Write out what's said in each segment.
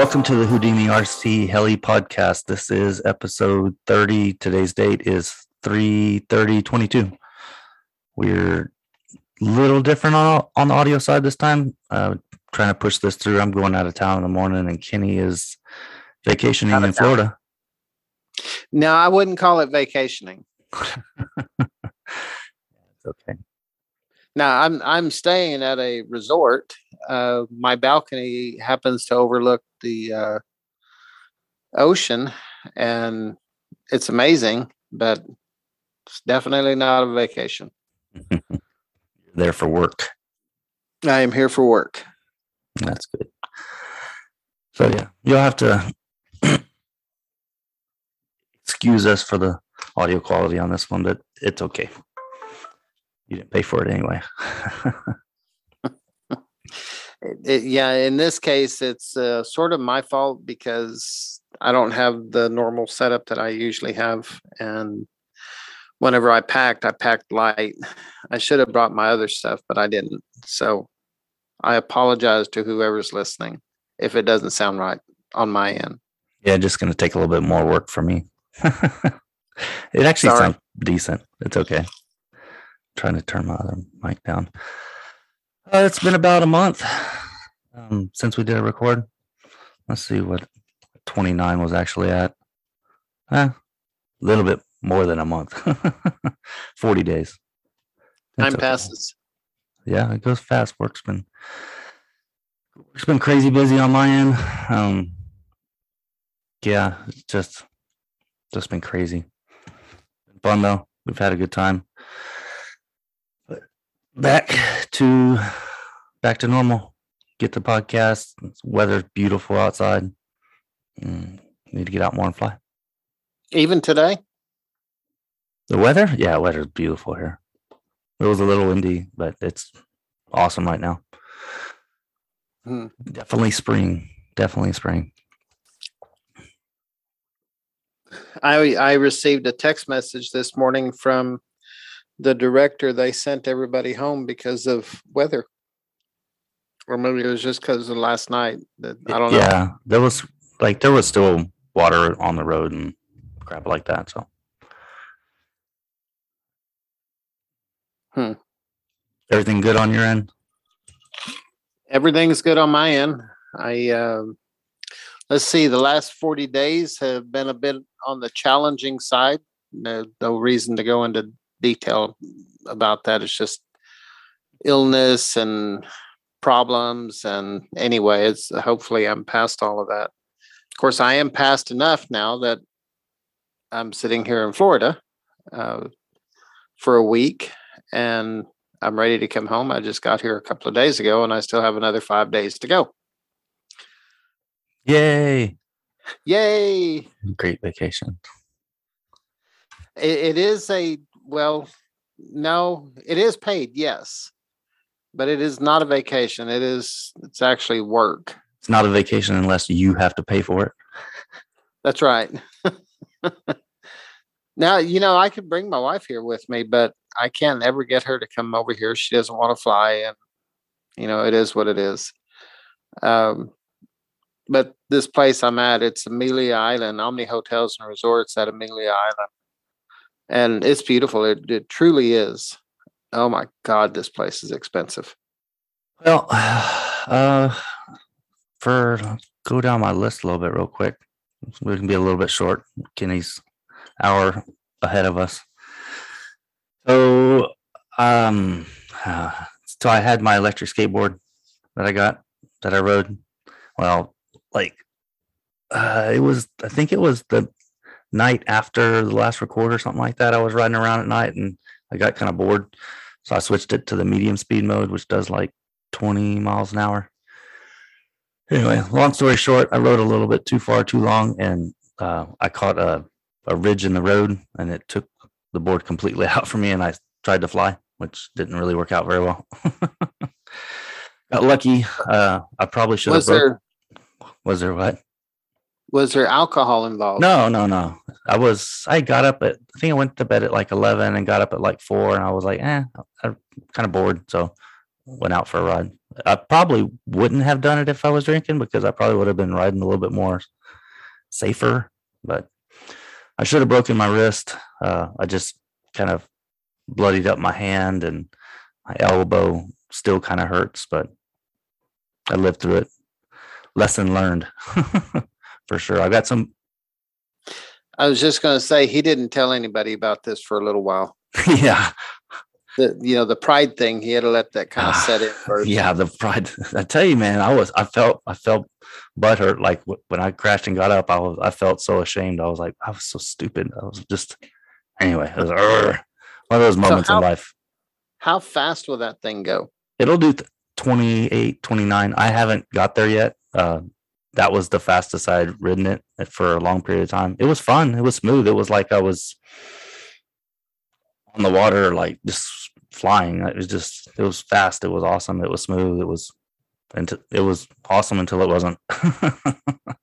Welcome to the Houdini RC Heli podcast. This is episode 30. Today's date is 3 30 22. We're a little different on, on the audio side this time. Uh, trying to push this through. I'm going out of town in the morning, and Kenny is vacationing in town. Florida. No, I wouldn't call it vacationing. It's okay. Now I'm I'm staying at a resort. Uh, my balcony happens to overlook the uh, ocean, and it's amazing. But it's definitely not a vacation. You're there for work. I am here for work. That's good. So yeah, you'll have to excuse us for the audio quality on this one, but it's okay. You didn't pay for it anyway. It- yeah, in this case, it's uh, sort of my fault because I don't have the normal setup that I usually have, and whenever I packed, I packed light. I should have brought my other stuff, but I didn't. So I apologize to whoever's listening if it doesn't sound right on my end. yeah, just gonna take a little bit more work for me. it actually Sorry. sounds decent. It's okay. trying to turn my other mic down. Uh, it's been about a month um, since we did a record. Let's see what 29 was actually at. A little bit more than a month. 40 days. Time okay. passes. Yeah, it goes fast. Work's been work's been crazy busy on my end. Um, yeah, it's just just been crazy. Been fun though. We've had a good time. Back to back to normal. Get the podcast. It's weather's beautiful outside. Mm, need to get out more and fly. Even today, The weather? Yeah, weather's beautiful here. It was a little windy, but it's awesome right now. Hmm. Definitely spring. Definitely spring. I I received a text message this morning from the director. They sent everybody home because of weather, or maybe it was just because of last night. That I don't know. Yeah, there was like there was still water on the road and crap like that. So. Hmm. Everything good on your end? Everything's good on my end. I um, let's see. The last forty days have been a bit on the challenging side. No, no reason to go into detail about that. It's just illness and problems. And anyway, it's hopefully I'm past all of that. Of course, I am past enough now that I'm sitting here in Florida uh, for a week, and I'm ready to come home. I just got here a couple of days ago, and I still have another five days to go. Yay! Yay! Great vacation. It, it is a well, no, it is paid, yes, but it is not a vacation. It is. It's actually work. It's not a vacation unless you have to pay for it. That's right. now you know I could bring my wife here with me, but I can't ever get her to come over here. She doesn't want to fly, and you know it is what it is. Um, but this place I'm at, it's Amelia Island, Omni Hotels and Resorts at Amelia Island, and it's beautiful. It it truly is. Oh my God, this place is expensive. Well, uh, for go down my list a little bit real quick. We can be a little bit short. Kenny's hour ahead of us. So, um, so I had my electric skateboard that I got that I rode. Well, like, uh, it was I think it was the night after the last record or something like that. I was riding around at night and I got kind of bored, so I switched it to the medium speed mode, which does like 20 miles an hour. Anyway, long story short, I rode a little bit too far, too long, and uh, I caught a, a ridge in the road and it took the board completely out for me. And I tried to fly, which didn't really work out very well. Got lucky. Uh, I probably should have. Was there Was there what? Was there alcohol involved? No, no, no. I was. I got up at. I think I went to bed at like eleven and got up at like four, and I was like, eh, I'm kind of bored, so went out for a ride. I probably wouldn't have done it if I was drinking because I probably would have been riding a little bit more safer. But I should have broken my wrist. Uh, I just kind of bloodied up my hand and my elbow still kind of hurts, but I lived through it. Lesson learned for sure. I got some, I was just gonna say, he didn't tell anybody about this for a little while. yeah, The, you know, the pride thing, he had to let that kind of Ah, set in first. yeah. The pride. I tell you, man, I was, I felt, I felt butthurt. Like wh- when I crashed and got up, I was, I felt so ashamed. I was like, I was so stupid. I was just, anyway, it was one of those moments how- in life. How fast will that thing go? It'll do th- 28, 29. I haven't got there yet. Uh, that was the fastest I had ridden it for a long period of time. It was fun. It was smooth. It was like I was on the water, like just flying. It was just, it was fast. It was awesome. It was smooth. It was, and it was awesome until it wasn't.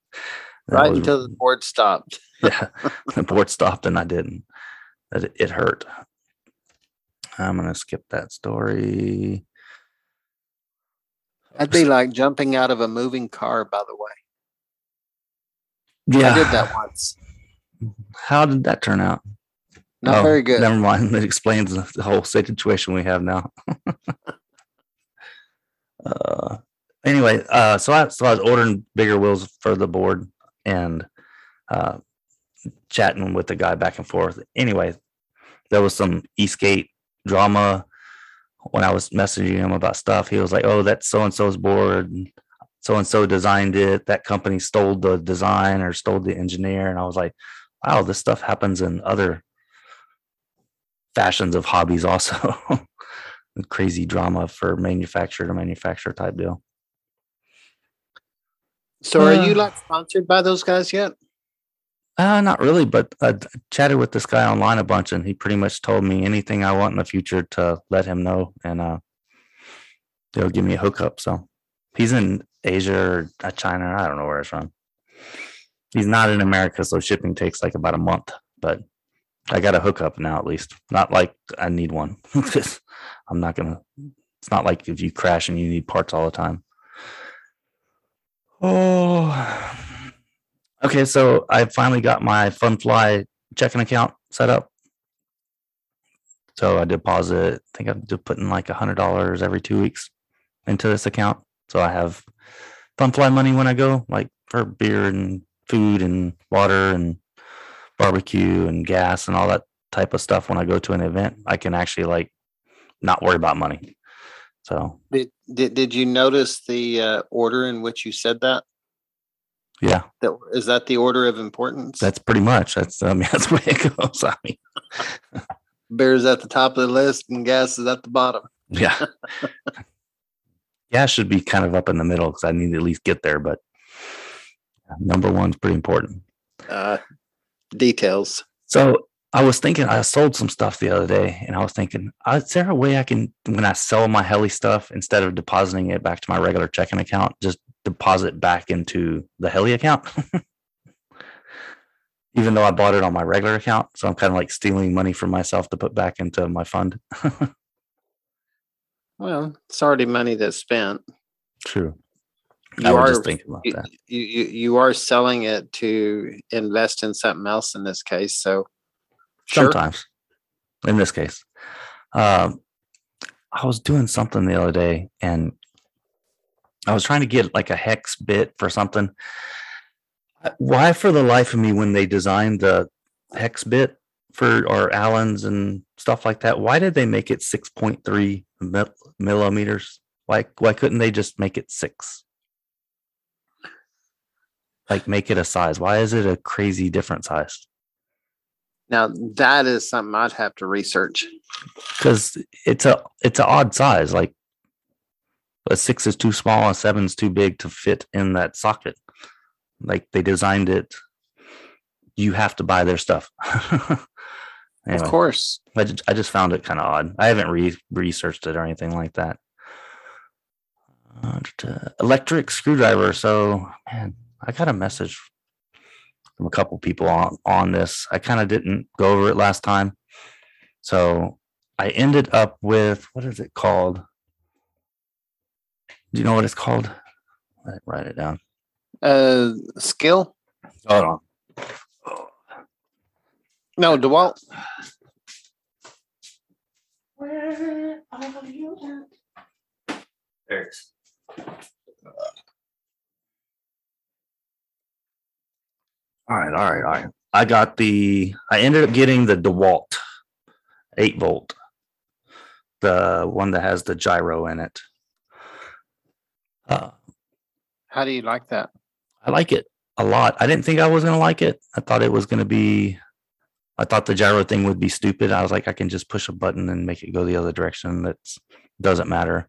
Right was- until the board stopped. yeah, the board stopped and I didn't. It, it hurt. I'm gonna skip that story. That'd be like jumping out of a moving car, by the way. Yeah, I did that once. How did that turn out? Not Oh, very good. Never mind. That explains the the whole situation we have now. uh, anyway, uh, so I so I was ordering bigger wheels for the board and uh, chatting with the guy back and forth. Anyway, there was some ESK8 drama when I was messaging him about stuff. He was like, "Oh, that's so and so's board." So and so designed it. That company stole the design or stole the engineer, and I was like, "Wow, this stuff happens in other fashions of hobbies also crazy drama for manufacturer to manufacturer type deal So are you Uh. like sponsored by those guys yet? Uh not really but I chatted with this guy online a bunch and he pretty much told me anything i want in the future to let him know and uh they'll give me a hookup so. He's in asia or uh, china i don't know where it's from. He's not in america so shipping takes like about a month but i got a hookup now at least. Not like i need one i'm not gonna it's not like if you crash and you need parts all the time. Oh okay so i finally got my funfly checking account set up. So i deposit i think i'm just putting like a hundred dollars every two weeks into this account. So i have funfly money when i go like for beer and food and water and barbecue and gas and all that type of stuff when i go to an event i can actually like not worry about money. So Did, did, did you notice the uh, order in which you said that? Yeah That is that the order of importance? that's pretty much that's i mean that's the way it goes i mean Bears at the top of the list and gas is at the bottom. Yeah. Gas should be kind of up in the middle because I need to at least get there, but number one's pretty important. Uh, details. So I was thinking I sold some stuff the other day and I was thinking, uh, is there a way I can when I sell my heli stuff, instead of depositing it back to my regular checking account, just deposit back into the heli account? Even though I bought it on my regular account. So I'm kind of like stealing money from myself to put back into my fund. Well, it's already money that's spent. True. You I was are just thinking about you, that. you you you are selling it to invest in something else in this case. So sure. sometimes in this case um i was doing something the other day and i was trying to get like a hex bit for something why for the life of me when they designed the hex bit for or allens and stuff like that why did they make it 6.3 mil- millimeters why why couldn't they just make it six like make it a size why is it a crazy different size Now that is something I'd have to research. because it's a it's an odd size. Like a six is too small, a seven's too big to fit in that socket. Like they designed it. You have to buy their stuff. anyway, Of course. I just, I just found it kind of odd. I haven't re- researched it or anything like that. Uh, electric screwdriver. So, man, I got a message from a couple people on, on this. I kind of didn't go over it last time. So I ended up with what is it called? Do you know what it's called? Write- Write it down. Uh, Skil? Hold on. No, DeWalt. Where are you at? There it is. All right, all right, all right. I got the, I ended up getting the DeWalt eight volt. The one that has the gyro in it. Uh, How do you like that? I like it a lot. I didn't think I was gonna like it. I thought it was gonna be. I thought the gyro thing would be stupid. I was like, I can just push a button and make it go the other direction. That doesn't matter.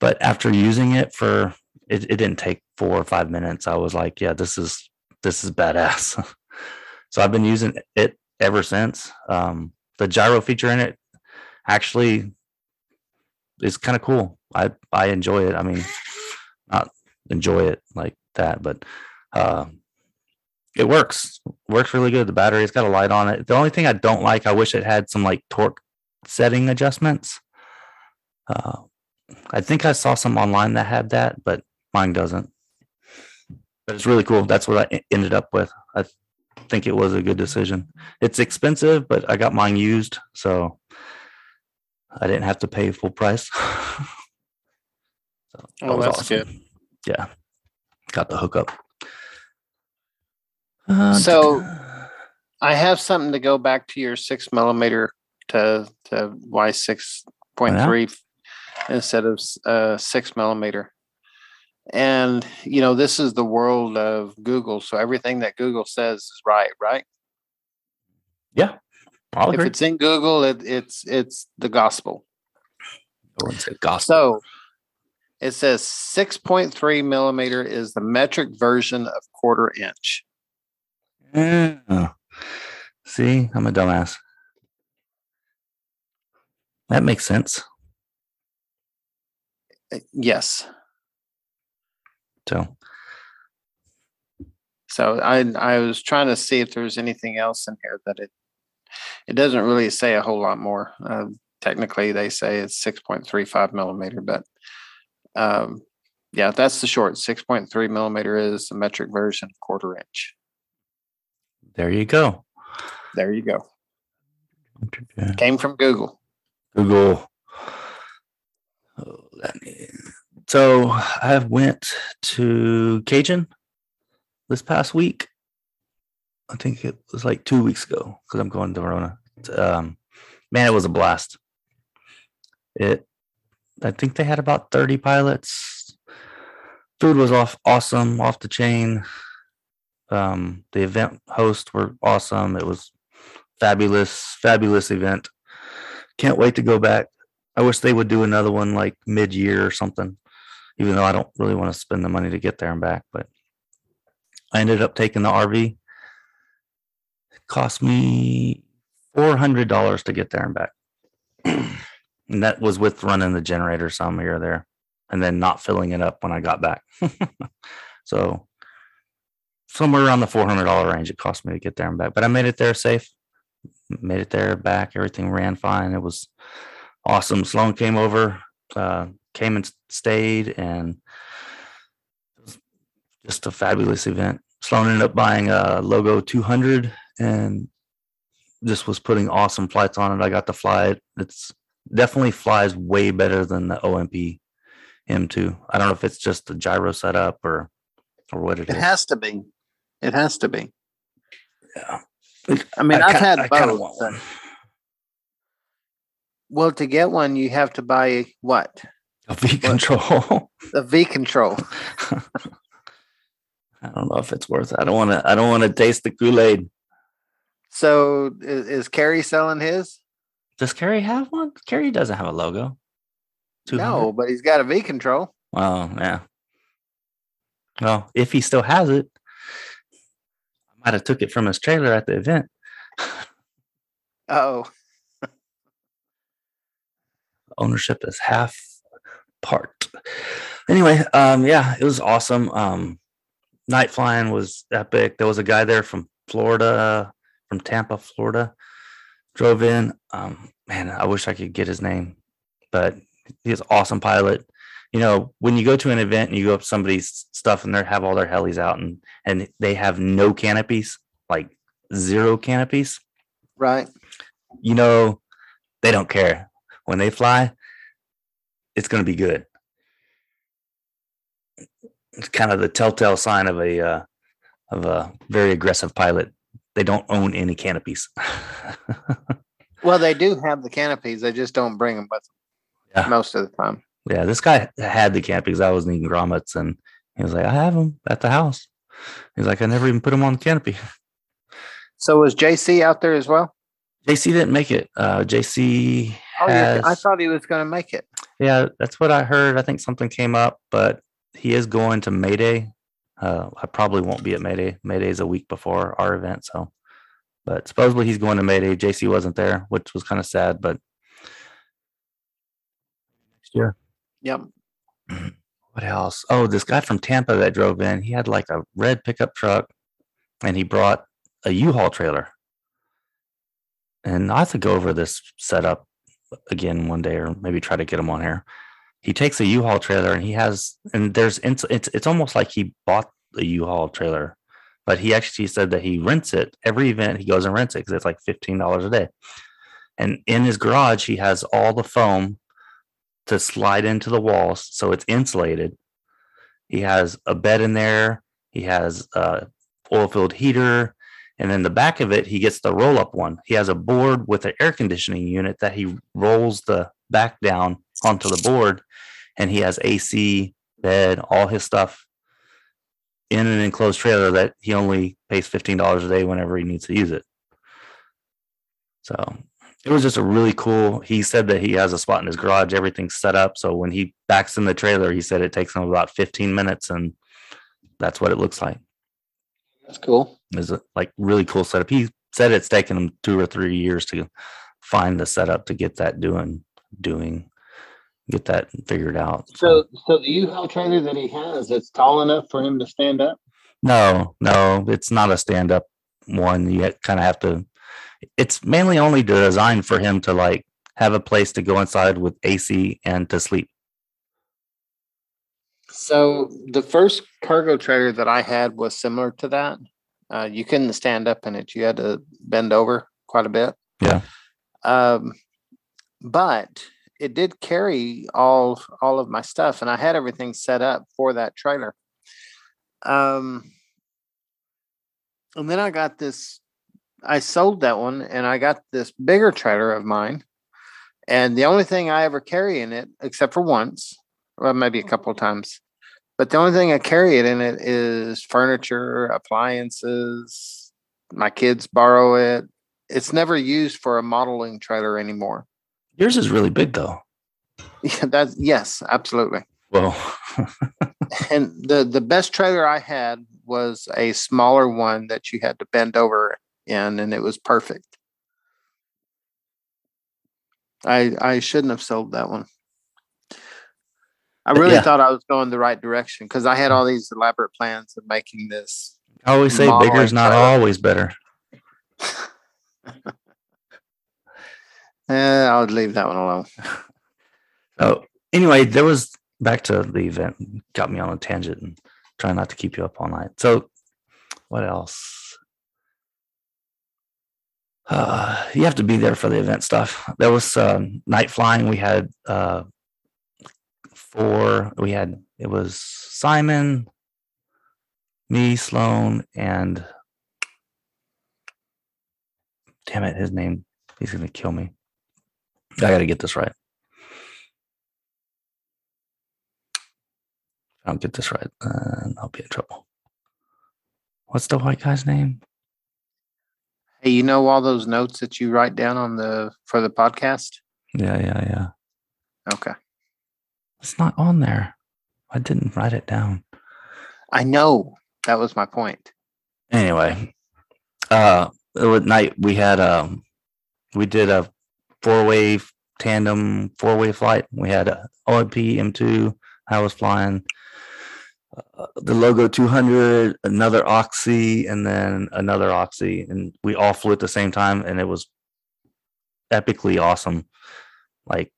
But after using it for, it, it didn't take four or five minutes. I was like, yeah, this is this is badass. so I've been using it ever since. Um, the gyro feature in it actually is kind of cool. I I enjoy it. I mean, not enjoy it like that, but uh, it works. Works really good. The battery, it's got a light on it. The only thing I don't like, I wish it had some like torque setting adjustments. Uh, I think I saw some online that had that, but mine doesn't. But it's really cool. That's what I ended up with. I think it was a good decision. It's expensive, but I got mine used, so I didn't have to pay full price. so that Oh, was that's awesome. good. Yeah, got the hookup. Uh, So- I have something to go back to your six millimeter to to Y six point three instead of uh six millimeter. And you know, this is the world of Google, so everything that Google says is right, right? yeah, I'll If agree. it's in Google, it, it's it's the gospel. I wouldn't say gospel. So it says 6.3 millimeter is the metric version of quarter inch. Yeah. See, I'm a dumbass. That makes sense. Uh, Yes. So So I I was trying to see if there's anything else in here that it it doesn't really say a whole lot more. Uh, technically, they say it's 6.35 millimeter, but um, yeah, that's the short. 6.3 millimeter is the metric version of quarter inch. there you go. There you go. Came from Google. Google. Oh, So I went to Cajun this past week. I think it was like two weeks ago because I'm going to Verona. Um, man, it was a blast. It, I think they had about 30 pilots. Food was off awesome, off the chain. Um, the event hosts were awesome. It was fabulous, fabulous event. Can't wait to go back. I wish they would do another one like mid year or something, even though I don't really want to spend the money to get there and back. But I ended up taking the RV. It cost me $400 to get there and back. and that was with running the generator some here or there and then not filling it up when I got back. so somewhere around the $400 range it cost me to get there and back. But I made it there safe made it there back. Everything ran fine. It was awesome. Sloan came over, uh, came and stayed, and it was just a fabulous event. Sloan ended up buying a Logo 200 and just was putting awesome flights on it. I got to fly it. It's definitely flies way better than the OMP M2. I don't know if it's just the gyro setup or or what it It is. It has to be. It has to be. Yeah. I mean, I have had I both. but- Well, to get one, you have to buy what? A V control. The V control. I don't know if it's worth it. I don't want to. I don't want to taste the Kool Aid. So is, is Carrie selling his? Does Kerry have one? Kerry doesn't have a logo. 200? No, but he's got a V control. Oh yeah. Well, if he still has it, I might have took it from his trailer at the event. Oh, Ownership is half part. Anyway, um, yeah, it was awesome. Um, night flying was epic. There was a guy there from Florida, from Tampa, Florida, drove in. Um, man, I wish I could get his name, but he's an awesome pilot. you know, when you go to an event and you go up somebody's stuff and they have all their helis out and and they have no canopies, like zero canopies, Right. you know, they don't care. When they fly, it's going to be good. It's kind of the telltale sign of a uh, of a very aggressive pilot. They don't own any canopies. Well, they do have the canopies. They just don't bring them with them Yeah. most of the time. yeah, this guy had the canopies. I was needing grommets, and he was like, "I have them at the house." He's like, "I never even put them on the canopy." So was JC out there as well? JC didn't make it. Uh, JC Oh, yeah. I thought he was going to make it. Yeah, that's what I heard. I think something came up, but he is going to Mayday. Uh, I probably won't be at Mayday. Mayday is a week before our event, so. But supposedly he's going to Mayday. JC wasn't there, which was kind of sad. But next year, Yep. what else? Oh, this guy from Tampa that drove in. He had like a red pickup truck, and he brought a U-Haul trailer. And I have to go over this setup again one day, or maybe try to get him on here. He takes a U-Haul trailer, and he has, and there's it's it's it's almost like he bought a U-Haul trailer, but he actually said that he rents it every event. He goes and rents it because it's like fifteen dollars a day. And in his garage, he has all the foam to slide into the walls, so it's insulated. He has a bed in there. He has a oil-filled heater, and then the back of it, he gets the roll-up one. He has a board with an air conditioning unit that he rolls the back down onto the board, and he has AC, bed, all his stuff in an enclosed trailer that he only pays fifteen dollars a day whenever he needs to use it. So it was just a really cool. He said that he has a spot in his garage, everything's set up. So when he backs in the trailer, he said it takes him about 15 minutes and that's what it looks like. That's cool. Is a like really cool setup. He said it's taken him two or three years to find the setup to get that doing doing get that figured out. So, so the U-Haul trailer that he has, it's tall enough for him to stand up. No, no, it's not a stand up one. You kind of have to. It's mainly only designed for him to like have a place to go inside with AC and to sleep. So the first cargo trailer that I had was similar to that. Uh, you couldn't stand up in it; you had to bend over quite a bit. Yeah. Um, but it did carry all all of my stuff, and I had everything set up for that trailer. Um, and then I got this. I sold that one, and I got this bigger trailer of mine. And the only thing I ever carry in it, except for once, well, maybe a couple of times, but the only thing I carry it in it is furniture, appliances. My kids borrow it. It's never used for a modeling trailer anymore. Yours is really big though. Yeah, that's yes, absolutely. Well, And the the best trailer I had was a smaller one that you had to bend over in, and it was perfect. I I shouldn't have sold that one. I really yeah. thought I was going the right direction because I had all these elaborate plans of making this. I always say bigger is not always better. Eh, I would leave that one alone. So anyway, there was back to the event. Got me on a tangent and trying not to keep you up all night. So what else? Uh, you have to be there for the event stuff. There was um, night flying. We had uh, four. We had it was Simon, me, Sloan, and damn it, his name. He's gonna kill me. I got to get this right. If I don't get this right, then I'll be in trouble. What's the white guy's name? Hey, you know all those notes that you write down on the for the podcast? Yeah, yeah, yeah. Okay. It's not on there. I didn't write it down. I know. That was my point. Anyway, uh, at night we had um, we did a four-way tandem four-way flight. We had a OMP M2. I was flying uh, the Logo 200, another Oxy, and then another Oxy, and we all flew at the same time, and it was epically awesome. Like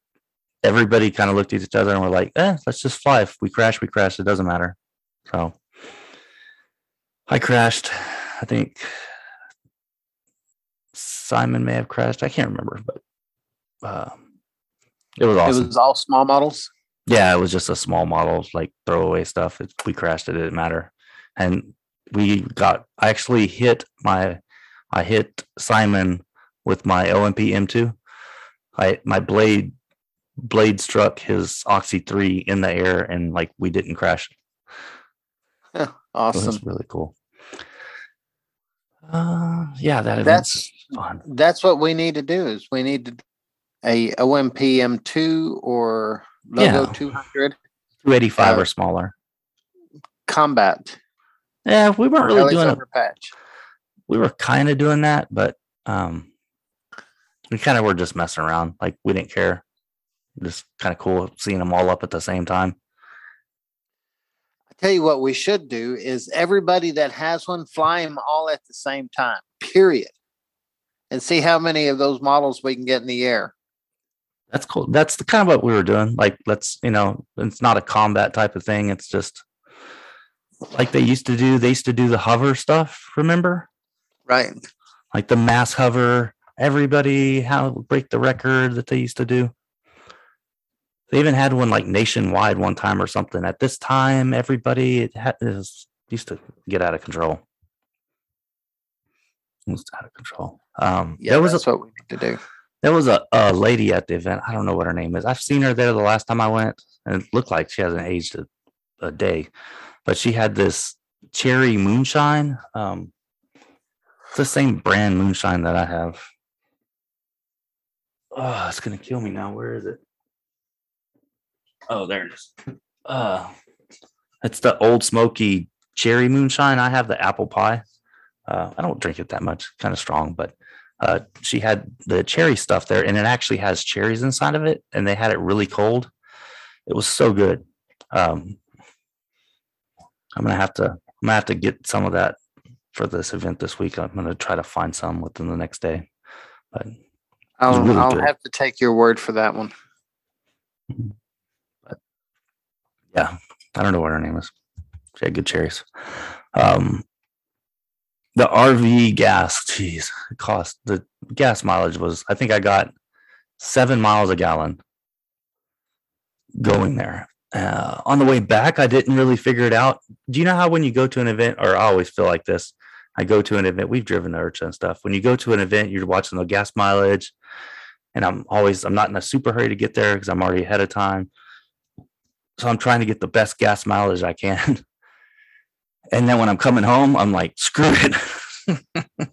everybody kind of looked at each other and we're like, eh, let's just fly. If we crash, we crash. It doesn't matter. So I crashed. I think Simon may have crashed. I can't remember, but uh, it was awesome. It was all small models. Yeah, it was just a small model, like throwaway stuff. It, we crashed it, it didn't matter. And we got, I actually hit my, I hit Simon with my OMP M2. I, my blade, blade struck his Oxy 3 in the air and like we didn't crash. Awesome. that's really cool. Uh, yeah, that That's fun. that's what we need to do is we need to a OMP M2 or Logo Yeah. 200 285 uh, or smaller. combat. Yeah, we weren't really doing it. patch. we were kind of doing that, but um, we kind of were just messing around. Like we didn't care. Just kind of cool seeing them all up at the same time. I tell you what we should do is everybody that has one fly them all at the same time. Period. And see how many of those models we can get in the air. That's cool. That's the kind of what we were doing. Like let's, you know, it's not a combat type of thing. It's just like they used to do. They used to do the hover stuff. Remember, Right. like the mass hover. Everybody how break the record that they used to do. They even had one like nationwide one time or something. At this time, everybody it had, it was, used to get out of control. It was out of control. Um, Yeah, there was a, that's what we need to do. There was a, a lady at the event. I don't know what her name is. I've seen her there the last time I went, and it looked like she hasn't aged a, a day. But she had this cherry moonshine. Um, it's the same brand moonshine that I have. Oh, it's gonna kill me now. Where is it? Oh, there it is. Uh, it's the Ole Smoky cherry moonshine. I have the apple pie. Uh, I don't drink it that much, kind of strong, but uh, she had the cherry stuff there, and it actually has cherries inside of it, and they had it really cold. It was so good. Um, I'm gonna have to. I'm gonna have to get some of that for this event this week. I'm gonna try to find some within the next day. But I'll, really I'll have to take your word for that one. But yeah, I don't know what her name is. She had good cherries. Um, the RV gas, geez, cost the gas mileage was. I think I got seven miles a gallon going there. Uh, on the way back, I didn't really figure it out. Do you know how when you go to an event, or I always feel like this? I go to an event. We've driven to IRCHA and stuff. When you go to an event, you're watching the gas mileage, and I'm always I'm not in a super hurry to get there because I'm already ahead of time. So I'm trying to get the best gas mileage I can. And then when I'm coming home, I'm like, screw it.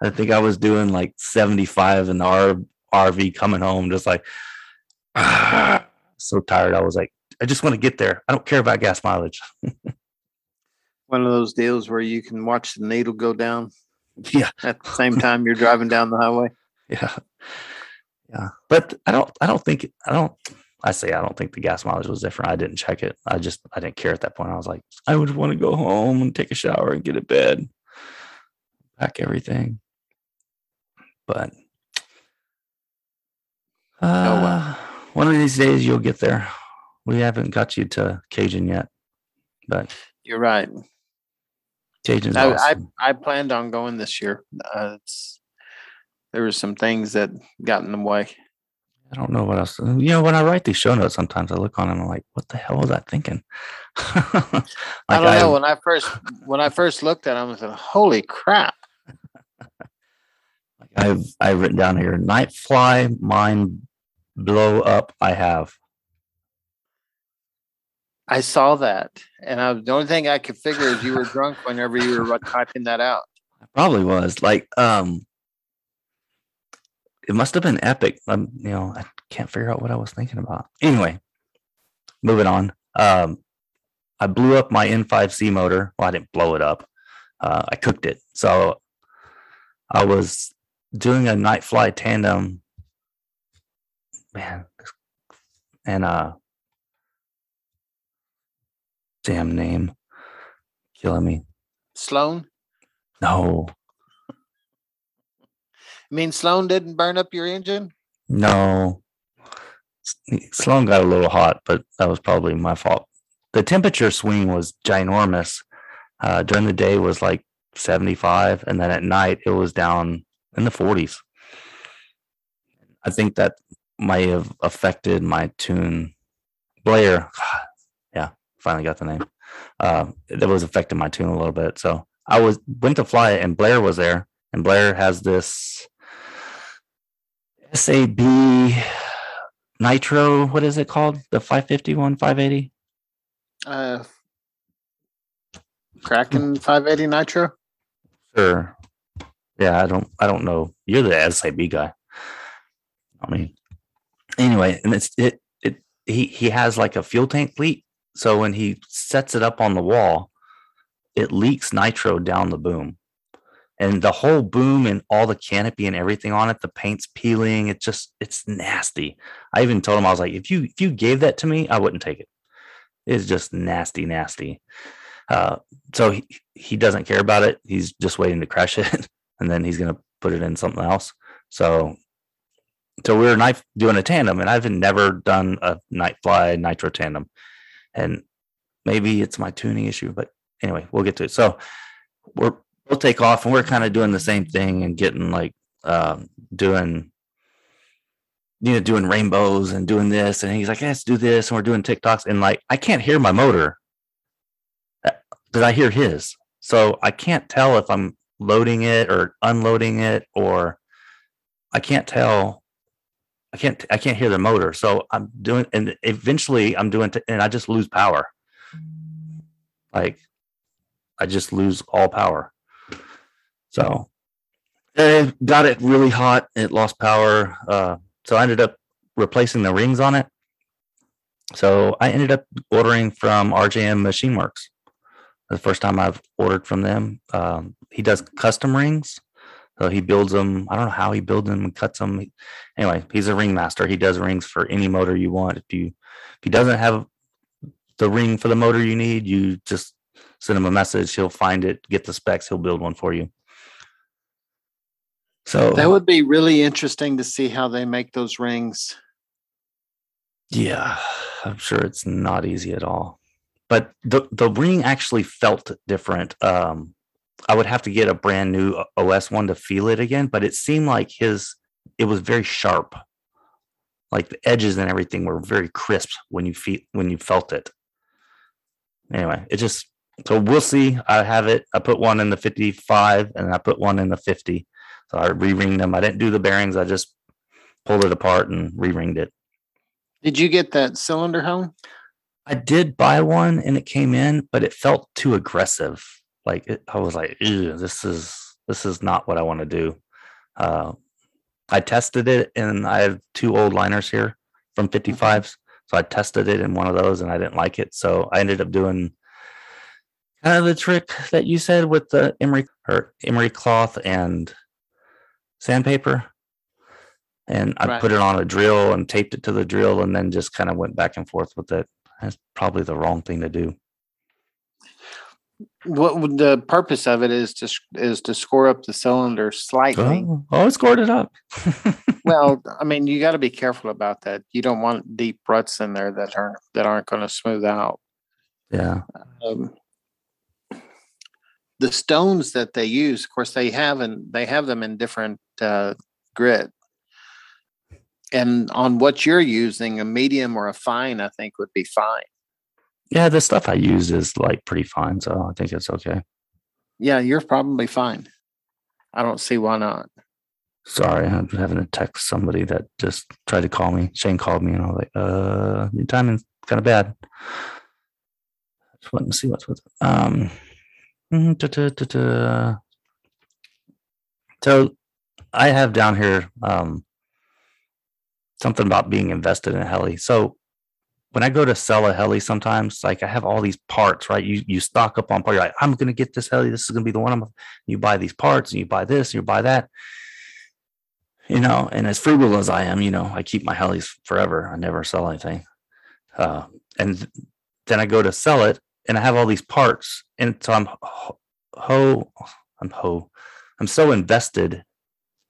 I, think I was doing like 75 in the R, RV coming home, just like so tired. I was like, I just want to get there. I don't care about gas mileage. One of those deals where you can watch the needle go down Yeah. at the same time you're driving down the highway. Yeah. Yeah. But I don't I don't think I don't I say I don't think the gas mileage was different. I didn't check it. I just I didn't care at that point. I was like, I would want to go home and take a shower and get a bed. Pack everything. But uh, well. one of these days you'll get there. We haven't got you to Cajun yet, but You're right. Cajun's I, awesome. I I planned on going this year. Uh, it's there were some things that got in the way. I don't know what else. You know, when I write these show notes, sometimes I look on them and I'm like, what the hell was I thinking? Like, I don't know. When I first when I first looked at them, I said, "Holy crap!" like I've I've written down here, night fly, mind blow up. I have. I saw that, and I the only thing I could figure is you were drunk whenever you were typing that out. I probably was like, um, it must have been epic. Um, you know, I can't figure out what I was thinking about. Anyway, moving on. Um, I blew up my N5C motor. Well, I didn't blow it up. Uh, I cooked it. So I was doing a night fly tandem. Man, and uh, damn name, killing me. Sloan. No, mean, Sloan didn't burn up your engine. No. Sloan got a little hot, but that was probably my fault. The temperature swing was ginormous. Uh, during the day was like 75, and then at night it was down in the 40s. I think that might have affected my tune. Blair, yeah, finally got the name. Uh, that was affecting my tune a little bit. So I was went to fly it, and Blair was there, and Blair has this SAB Nitro. What is it called? The 551, 580. Uh, Kraken 580 Nitro. Sure. Yeah, I don't. I don't know. You're the SAB guy. I mean, anyway, and it's it. It he he has like a fuel tank leak. So when he sets it up on the wall, it leaks nitro down the boom, and the whole boom and all the canopy and everything on it, the paint's peeling. It's just it's nasty. I even told him I was like, if you if you gave that to me, I wouldn't take it. It's just nasty, nasty. Uh, so he, he doesn't care about it. He's just waiting to crash it, and then he's gonna put it in something else. So so we were night doing a tandem, and I've never done a night fly nitro tandem, and maybe it's my tuning issue, but anyway, we'll get to it. So we're we'll take off, and we're kind of doing the same thing and getting like um, doing you know doing rainbows and doing this, and he's like, "Let's do this," and we're doing tic-tocs, and like I can't hear my motor because I hear his, so I can't tell if I'm loading it or unloading it or I can't tell I can't I can't hear the motor. So I'm doing and eventually I'm doing t- and I just lose power. Like I just lose all power. So it got it really hot. It lost power. Uh, so I ended up replacing the rings on it. So I ended up ordering from RJM Machine Works. The first time I've ordered from them. Um, he does custom rings. So he builds them. I don't know how he builds them and cuts them. Anyway, he's a ring master. He does rings for any motor you want. If you if he doesn't have the ring for the motor you need, you just send him a message. He'll find it, get the specs. He'll build one for you. So That would be really interesting to see how they make those rings. Yeah, I'm sure it's not easy at all. But the the ring actually felt different. Um, I would have to get a brand new OS one to feel it again, but it seemed like his it was very sharp. Like the edges and everything were very crisp when you feel when you felt it. Anyway, it just so we'll see. I have it. I put one in the 55 and I put one in the 50. So I re-ringed them. I didn't do the bearings. I just pulled it apart and re-ringed it. Did you get that cylinder hone? I did buy one and it came in, but it felt too aggressive. Like it, I was like, this is this is not what I want to do. Uh, I tested it and I have two old liners here from 55s. So I tested it in one of those and I didn't like it. So I ended up doing kind of the trick that you said with the emery or emery cloth and sandpaper. And I Right. put it on a drill and taped it to the drill and then just kind of went back and forth with it. That's probably the wrong thing to do. What would the purpose of it is to is to score up the cylinder slightly. Oh, oh, I scored it up. Well, I mean, you got to be careful about that. You don't want deep ruts in there that aren't that aren't going to smooth out. yeah. Um, the stones that they use, of course, they have and they have them in different uh, grit. And on what you're using, a medium or a fine, I think would be fine. Yeah, the stuff I use is like pretty fine, so I think it's okay. Yeah, you're probably fine. I don't see why not. Sorry, I'm having to text somebody that just tried to call me. Shane called me, and I was like, "Uh, your timing's kind of bad." Just wanting to see what's with. Um, mm, so I have down here um something about being invested in a heli. So when I go to sell a heli, sometimes like I have all these parts, right? You you stock up on part. You're like, I'm gonna get this heli. This is gonna be the one. I'm. You buy these parts, and you buy this, and you buy that you know, and as frugal as I am, you know, I keep my helis forever. I never sell anything. Uh, and then I go to sell it and I have all these parts. And so I'm ho, ho I'm ho, I'm so invested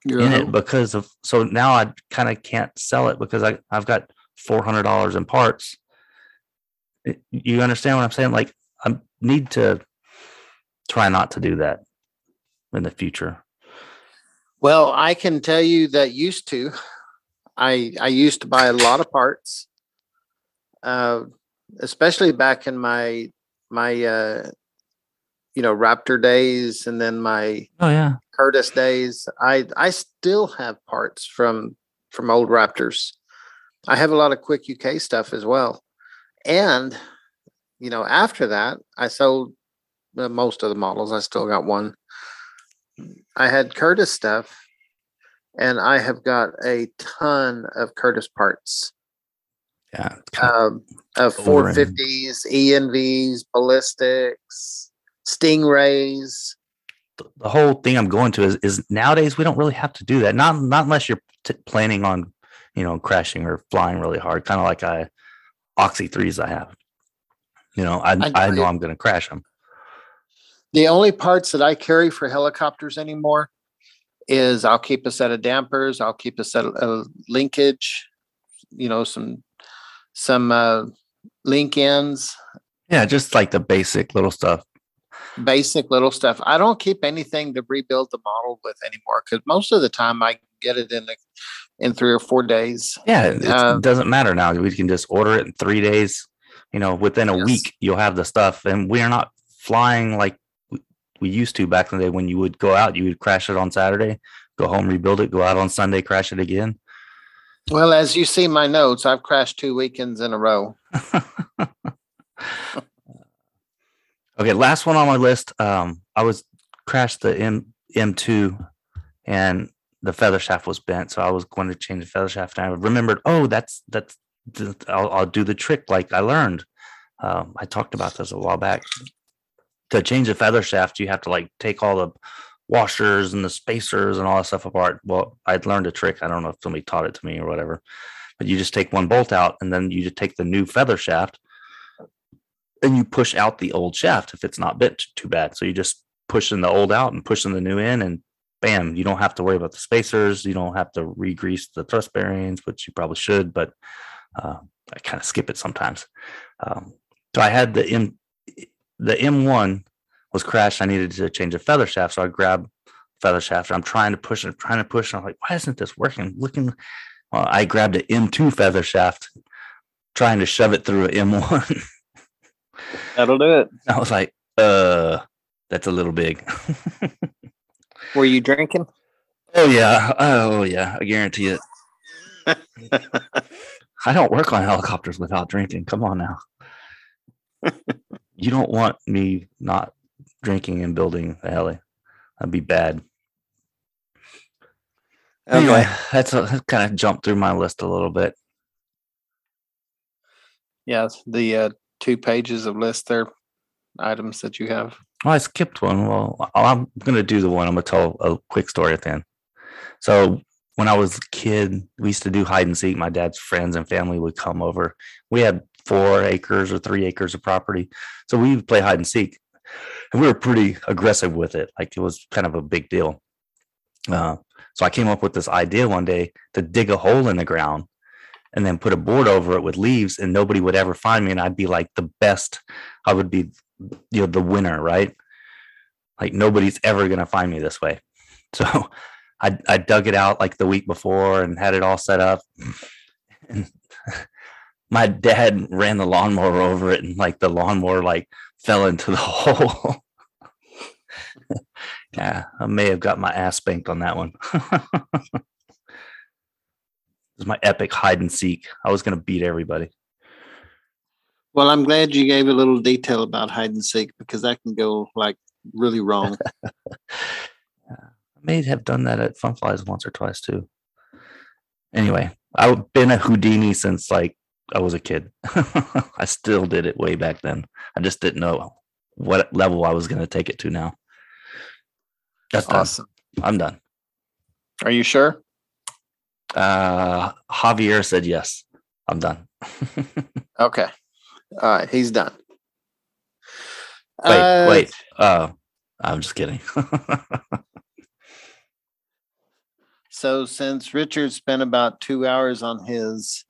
You're in it because of, so now I kind of can't sell it because I, I've got four hundred dollars in parts. You understand what I'm saying? Like I need to try not to do that in the future. Well, I can tell you that used to, I I used to buy a lot of parts, uh, especially back in my my uh, you know Raptor days, and then my Oh yeah. Curtis days. I I still have parts from from old Raptors. I have a lot of Quick UK stuff as well, and you know after that I sold uh, most of the models. I still got one. I had Curtis stuff, and I have got a ton of Curtis parts Yeah. um, of Over 450s, ENVs, ballistics, Stingrays. the- the whole thing I'm going to is, is nowadays we don't really have to do that. Not not unless you're t- planning on, you know, crashing or flying really hard, kind of like I Oxy threes I have. You know, I I- I, know I'm going to crash them. The only parts that I carry for helicopters anymore is I'll keep a set of dampers, I'll keep a set of uh, linkage, you know, some some uh, link ends, Yeah, just like the basic little stuff. Basic little stuff. I don't keep anything to rebuild the model with anymore because most of the time I get it in the, in three or four days. Yeah, it Uh, doesn't matter now. We can just order it in three days. You know, within a Yes. week you'll have the stuff, and we are not flying like we used to back in the day. When you would go out, you would crash it on Saturday, go home, rebuild it, go out on Sunday, crash it again. Well, as you see my notes, I've crashed two weekends in a row. Okay, last one on my list. Um, I was crashed the M M2 and the feather shaft was bent, so I was going to change the feather shaft. And I remembered, oh, that's that's I'll, I'll do the trick like I learned. Um, I talked about this a while back. To change the feather shaft, you have to like take all the washers and the spacers and all that stuff apart. Well, I'd learned a trick. I don't know if somebody taught it to me or whatever, but you just take one bolt out and then you just take the new feather shaft and you push out the old shaft if it's not bent too bad. So you just pushing the old out and pushing the new in, and bam, you don't have to worry about the spacers. You don't have to re-grease the thrust bearings, which you probably should, but uh, I kind of skip it sometimes. Um, so I had the M, the M1 was crashed. I needed to change a feather shaft, so I grabbed feather shaft. I'm trying to push it, trying to push. And I'm like, why isn't this working? Looking, well, I grabbed an M2 feather shaft, trying to shove it through an M1. That'll do it. I was like, uh, that's a little big. Were you drinking? oh yeah. Oh yeah. I guarantee it. I don't work on helicopters without drinking. Come on now. you don't want me not drinking and building a heli. That'd be bad. Anyway, that's a kind of jumped through my list a little bit. Yeah, the uh, two pages of list there, items that you have. Oh, I skipped one. Well, I'm going to do the one. I'm going to tell a quick story at the end. So, when I was a kid, we used to do hide and seek. My dad's friends and family would come over. We had four acres or three acres of property. So, we would play hide and seek. And we were pretty aggressive with it. Like, it was kind of a big deal. Uh, so, I came up with this idea one day to dig a hole in the ground and then put a board over it with leaves, and nobody would ever find me. And I'd be like the best. I would be you know the winner right like nobody's ever going to find me this way so I, I dug it out like the week before and had it all set up and my dad ran the lawnmower over it and like the lawnmower like fell into the hole yeah i may have got my ass spanked on that one was my epic hide and seek i was going to beat everybody Well, I'm glad you gave a little detail about hide and seek because that can go like really wrong. I may have done that at Fun Flies once or twice too. Anyway, I've been a Houdini since like I was a kid. I still did it way back then. I just didn't know what level I was going to take it to now. That's done. awesome. I'm done. Are you sure? Uh, Javier said yes. I'm done. Okay. All right. He's done. wait, Uh, wait. Uh, I'm just kidding. So since Richard spent about two hours on his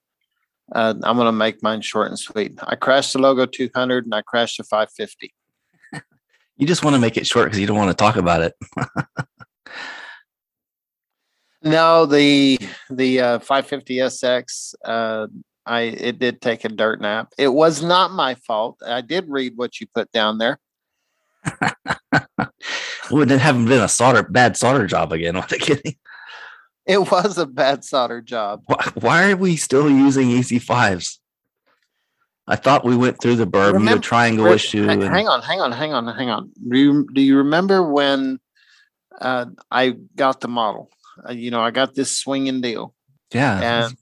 Uh, I'm gonna make mine short and sweet. I crashed the logo 200 and I crashed the 550. You just want to make it short because you don't want to talk about it. No, the the uh, 550 SX. Uh, I it did take a dirt nap. It was not my fault. I did read what you put down there. Would it haven't been a solder bad solder job again? What kidding? It was a bad solder job. Why, why are we still using EC5s? I thought we went through the Bermuda Remember- Triangle Re- issue. hang, and- hang on, hang on, hang on, hang on. Do you, do you remember when uh, I got the model? Uh, you know, I got this swinging deal. yeah. and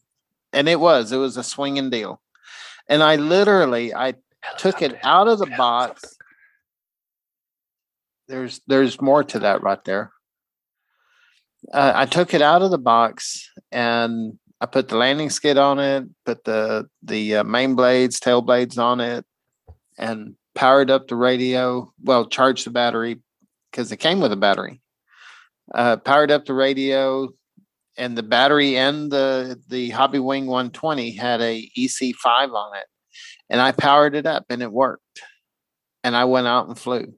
and it was it was a swinging deal. And i literally i took it out of the box. There's there's more to that right there. Uh, i took it out of the box and i put the landing skid on it put the the uh, main blades tail blades on it and powered up the radio well charged the battery because it came with a battery uh, powered up the radio and the battery and the the Hobbywing 120 had a ec5 on it. And i powered it up and it worked. And i went out and flew.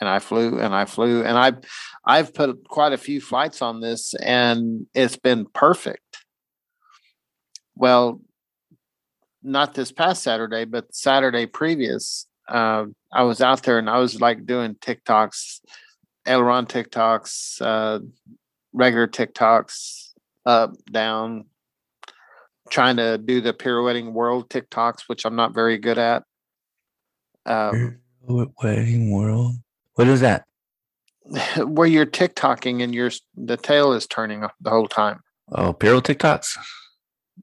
And i flew and i flew. And i i've put quite a few flights on this and it's been perfect. Well not this past saturday but saturday previous uh, i was out there and i was like doing tic-tocs aileron tic-tocs uh, regular tic-tocs, up, down, trying to do the pirouetting world tic-tocs, which I'm not very good at. Um, Wedding world. What is that? where you're tic-tocing and your the tail is turning the whole time. Oh, Piro tic-tocs.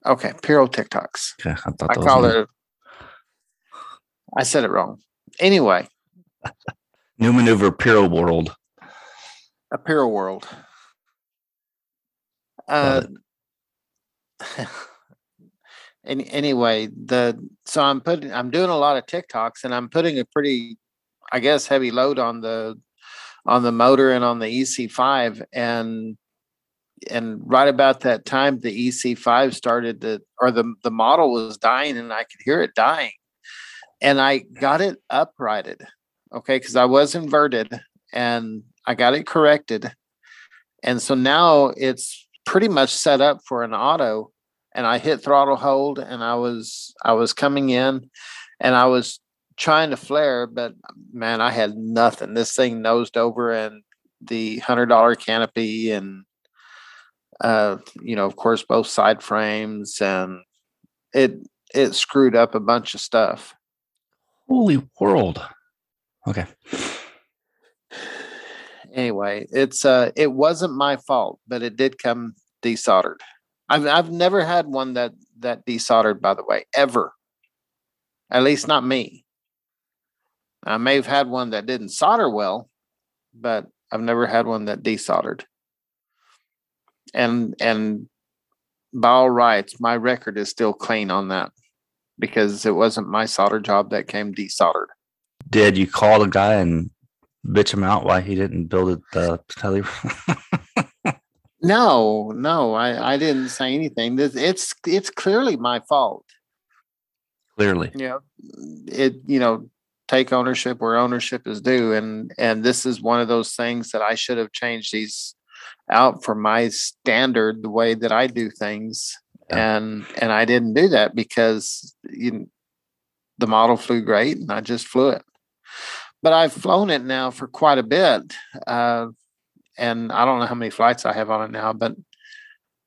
Okay, Piro tic-tocs. Okay, I I call it. I said it wrong. Anyway, new maneuver Piro world. A Piro world. Uh, any, anyway, the so I'm putting I'm doing a lot of tic-tocs and I'm putting a pretty, I guess, heavy load on the on the motor and on the EC5 and and right about that time the EC5 started to or the the model was dying and I could hear it dying and I got it uprighted okay because I was inverted and I got it corrected and so now it's pretty much set up for an auto and I hit throttle hold and I was I was coming in and I was trying to flare but man I had nothing this thing nosed over and the hundred dollar canopy and uh you know of course both side frames and it it screwed up a bunch of stuff Holy world. Okay. Anyway, it's uh it wasn't my fault, but it did come desoldered. I've I've never had one that that desoldered, by the way, ever. At least not me. I may have had one that didn't solder well, but I've never had one that desoldered. And and by all rights, my record is still clean on that because it wasn't my solder job that came desoldered. Did you call the guy and bitch him out why he didn't build it the tele? No, no, I, I didn't say anything. This it's it's clearly my fault. Clearly. You know, it you know, take ownership where ownership is due. And and this is one of those things that I should have changed these out for my standard, the way that I do things. Yeah. And and I didn't do that because you the model flew great and I just flew it. But I've flown it now for quite a bit. Uh, and I don't know how many flights I have on it now, but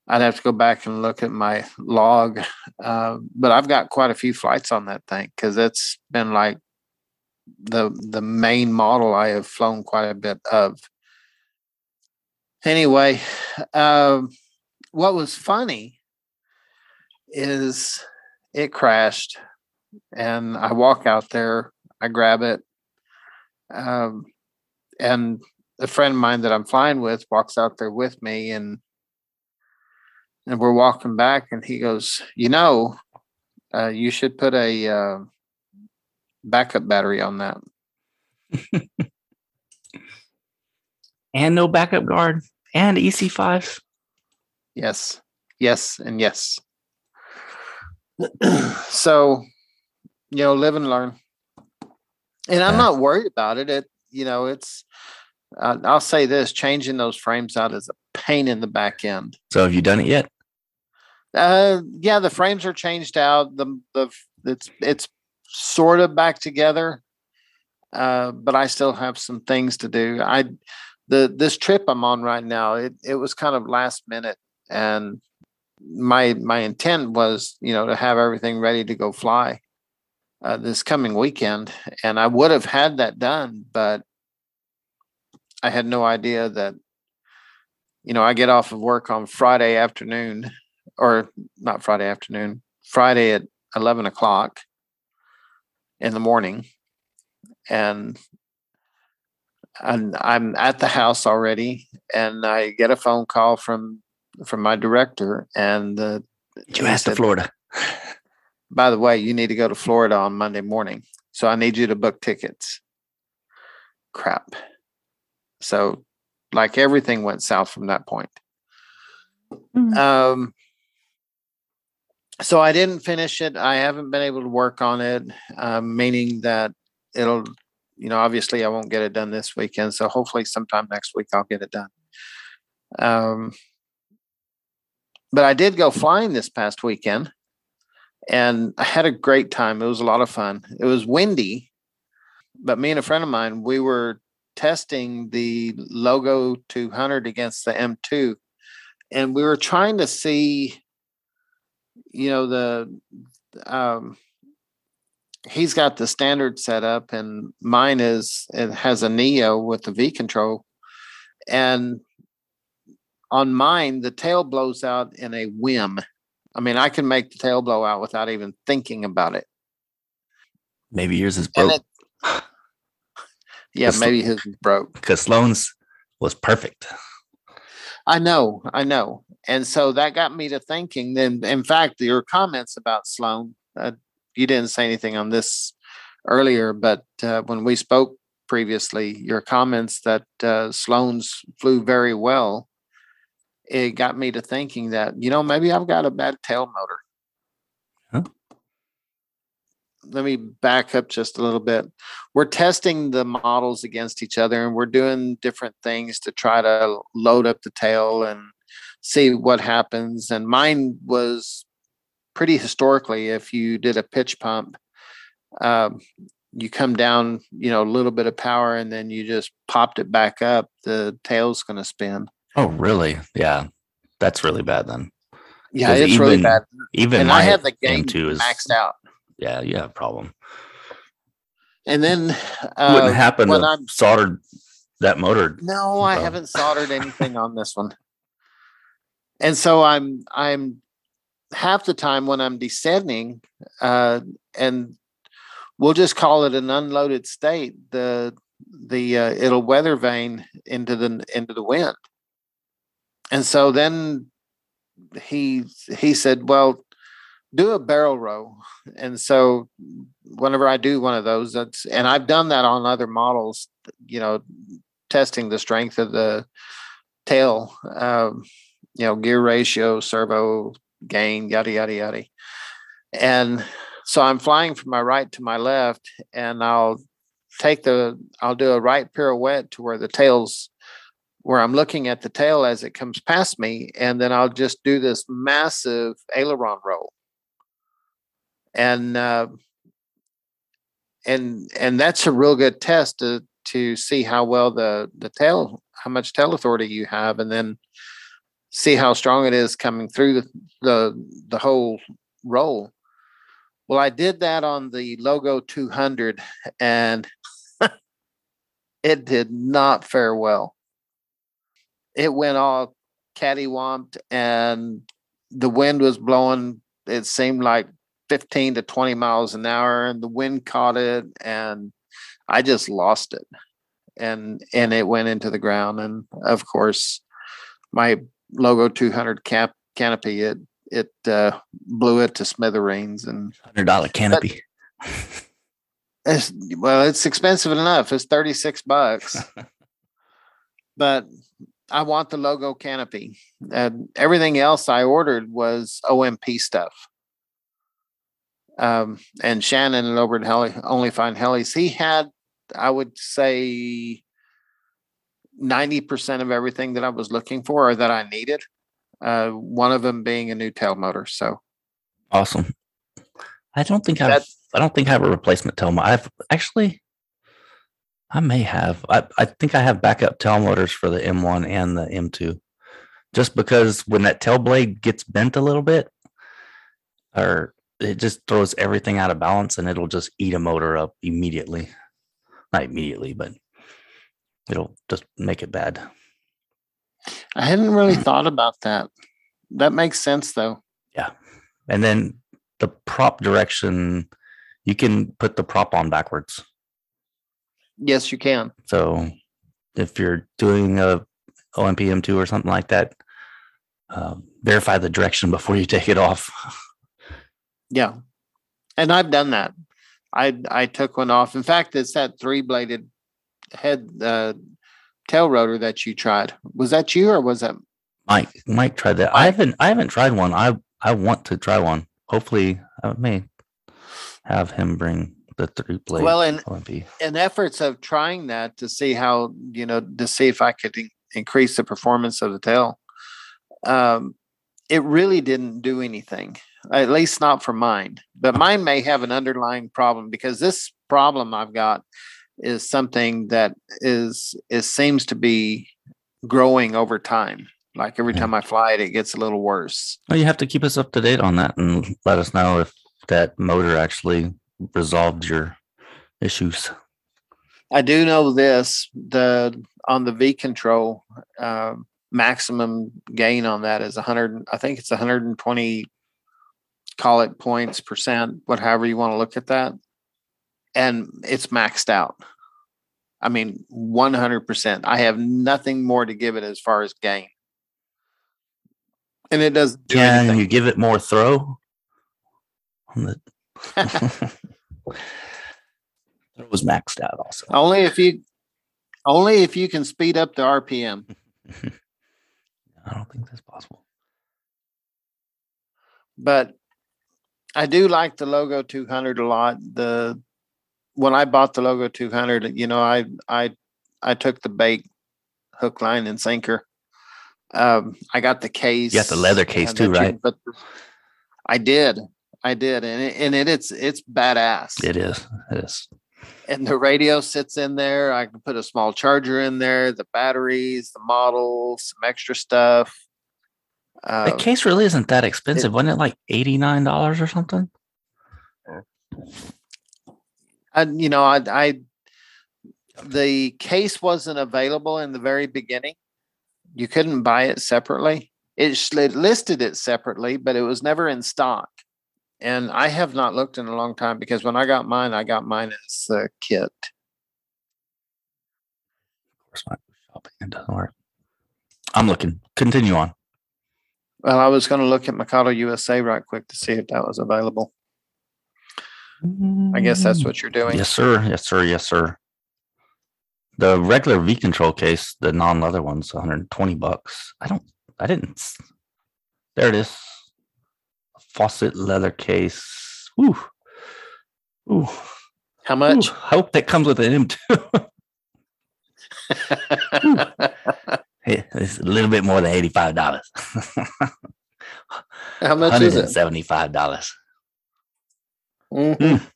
I'd have to go back and look at my log. Uh, but I've got quite a few flights on that thing because it's been like the the main model I have flown quite a bit of. Anyway, um, what was funny is it crashed, and I walk out there, I grab it, um, and a friend of mine that I'm flying with walks out there with me and and we're walking back and he goes, you know, uh, you should put a uh, backup battery on that. And no backup guard and EC5s. Yes, yes, and yes. so, you know, live and learn. And I'm Yeah. not worried about it. It, you know, it's, uh, I'll say this changing those frames out is a pain in the back end. So have you done it yet? Uh, yeah, the frames are changed out. The, the, it's, it's sort of back together. Uh, but I still have some things to do. I, the, this trip I'm on right now, it, it was kind of last minute and my, my intent was, you know, to have everything ready to go fly uh, this coming weekend. And I would have had that done, but I had no idea that, you know, I get off of work on Friday afternoon or not Friday afternoon, Friday at 11 o'clock in the morning. And and I'm at the house already, and I get a phone call from from my director, and uh, You asked to Florida. By the way, you need to go to Florida on Monday morning. So I need you to book tickets. Crap. So like everything went south from that point. Um so I didn't finish it. I haven't been able to work on it, um, meaning that it'll, you know, obviously I won't get it done this weekend. So hopefully sometime next week I'll get it done. Um, but I did go flying this past weekend and I had a great time. It was a lot of fun. It was windy, but me and a friend of mine, we were testing the Logo 200 against the M2, and we were trying to see, you know, the um, he's got the standard setup, and mine is it has a Neo with the V control, and on mine the tail blows out in a whim. I mean, I can make the tail blow out without even thinking about it. Maybe yours is broke it, yeah, maybe his is broke. because Sloan's was perfect. I know, I know. And so that got me to thinking. Then, in fact, your comments about Sloan, uh, you didn't say anything on this earlier, but uh, when we spoke previously, your comments that uh, Sloan's flew very well, it got me to thinking that, you know, maybe I've got a bad tail motor. Huh? Let me back up just a little bit. We're testing the models against each other and we're doing different things to try to load up the tail and see what happens. And mine was pretty historically, if you did a pitch pump, um, you come down, you know, a little bit of power and then you just popped it back up, the tail's going to spin. Oh, really? Yeah, that's really bad then. Yeah, it's really bad. Even And I have the game M2 is maxed out. Yeah, you have a problem. And then Wouldn't uh, happen when I'm soldered that motor. No, I Oh. haven't soldered anything on this one. And so I'm I'm half the time when I'm descending, uh, and we'll just call it an unloaded state. The the uh, it'll weather vane into the into the wind. And so then he he said, "Well, do a barrel row." And so whenever I do one of those, that's and I've done that on other models. You know, testing the strength of the tail, um, you know, gear ratio, servo gain, yada yada yada. And so I'm flying from my right to my left, and I'll take the I'll do a right pirouette to where the tail's where I'm looking at the tail as it comes past me, and then I'll just do this massive aileron roll. And uh, and and that's a real good test to to see how well the the tail how much tail authority you have and then see how strong it is coming through the the, the whole roll well i did that on the logo 200 and it did not fare well it went all cattywamped and the wind was blowing it seemed like 15 to 20 miles an hour and the wind caught it and I just lost it. And and it went into the ground and of course my logo 200 cap canopy it it uh, blew it to smithereens and Hundred dollar canopy. it's, well it's expensive enough it's 36 bucks but I want the logo canopy and everything else I ordered was OMP stuff Um, and Shannon and over at Heli, Only Find Helis, he had, I would say, ninety percent of everything that I was looking for or that I needed. Uh, one of them being a new tail motor. So Awesome. I don't think I've, That- I don't think I have a replacement tail motor. I've actually, I may have. I, I think I have backup tail motors for the M1 and the M2. Just because when that tail blade gets bent a little bit, or it just throws everything out of balance and it'll just eat a motor up immediately. Not immediately, but it'll just make it bad. I hadn't really thought about that. That makes sense though. Yeah. And then the prop direction, you can put the prop on backwards. Yes, you can. So if you're doing a OMP M2 or something like that, um, verify the direction before you take it off. Yeah. And I've done that. I I took one off. In fact, it's that three bladed head uh tail rotor that you tried. Was that you or was that Mike, Mike tried that. I haven't, I haven't tried one. I, I want to try one. Hopefully, I may have him bring the three blade well in OMP. in efforts of trying that to see how, you know, to see if I could in- increase the performance of the tail. Um it really didn't do anything, at least not for mine. But mine may have an underlying problem because this problem I've got is something that is it seems to be growing over time. Like every time I fly it, it gets a little worse. Well, you have to keep us up to date on that and let us know if that motor actually resolved your issues. I do know this: the on the V control, um, maximum gain on that is 100. I think it's 120. Call it points percent, whatever you want to look at that, and it's maxed out. I mean, 100 percent. I have nothing more to give it as far as gain, and it doesn't do Can anything. you give it more throw? On the it was maxed out also. only if you, only if you can speed up the RPM. I don't think that's possible. but I do like the logo 200 a lot. The when I bought the logo 200, you know, I I I took the bait, hook, line, and sinker. Um, I got the case. Yeah, the leather case too, you- right? But I did, I did, and it, and it, it's it's badass. It is. It is. and the radio sits in there. I can put a small charger in there, the batteries, the models, some extra stuff. The Uh, case really isn't that expensive. Wasn't it like $89 or something? I, you know, I, I, the case wasn't available in the very beginning. You couldn't buy it separately. It, it listed it separately, but it was never in stock. And I have not looked in a long time because when I got mine, I got mine as a kit. Of course, go shopping, it doesn't work. I'm looking. Continue on. Well, I was going to look at Mikado USA right quick to see if that was available. I guess that's what you're doing. Yes, sir. Yes, sir. Yes, sir. The regular V control case, the non leather one's 120 bucks. I don't, I didn't. There it is. Faucet leather case. Ooh. Ooh. How much? Ooh. I hope that comes with an M2. Hey, it's a little bit more than $85. How much is it? $175. Mhm.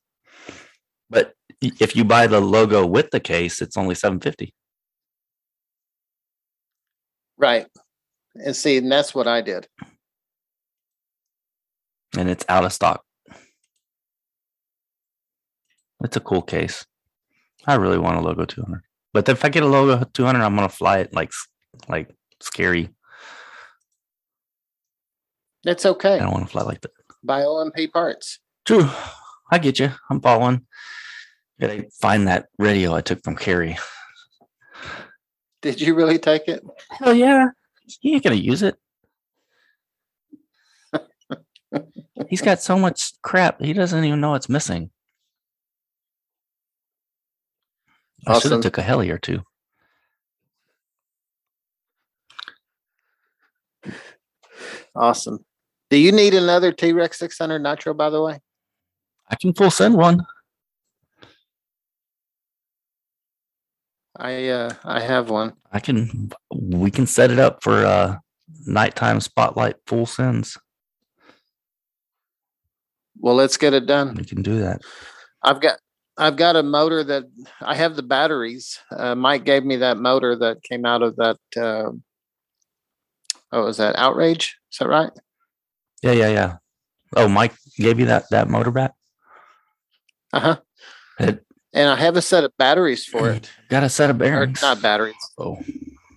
But if you buy the logo with the case, it's only 750. Right. And see, and that's what I did. And it's out of stock. It's a cool case. I really want a logo 200. But if I get a logo 200, I'm gonna fly it like like scary. That's okay. I don't want to fly like that. Buy OMP parts. True. I get you. I'm following. Gotta find that radio I took from Carrie. Did you really take it? Hell yeah. You ain't gonna use it. He's got so much crap. He doesn't even know it's missing. I should have took a heli or two. Awesome. Do you need another T Rex 600 Nitro, by the way? I can full send one. I, uh, I have one. I can, we can set it up for uh nighttime spotlight full sends. Well, let's get it done. We can do that. I've got, I've got a motor that, I have the batteries. Uh, Mike gave me that motor that came out of that, uh, what was that, Outrage? Is that right? Yeah, yeah, yeah. Oh, Mike gave you that, that motor back? Uh-huh. It And I have a set of batteries for it. got a set of Or not batteries. Oh.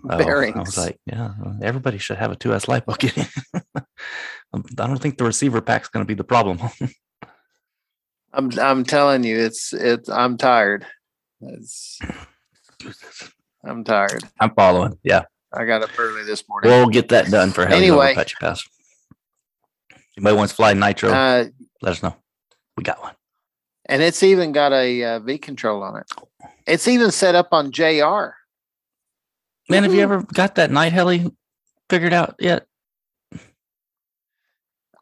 Oh, I was like, yeah, everybody should have a 2S lipo kit. I don't think the receiver pack's gonna be the problem. I'm, I'm telling you, it's, it's, I'm tired. It's, I'm tired. I'm following. Yeah, I got up early this morning. we'll get that done for Heli Anyway. Apache Pass. Anybody wants to fly nitro? Uh, let us know. We got one. and it's even got a uh, V control on it. It's even set up on JR. Man, have you mm-hmm. ever got that night heli figured out yet?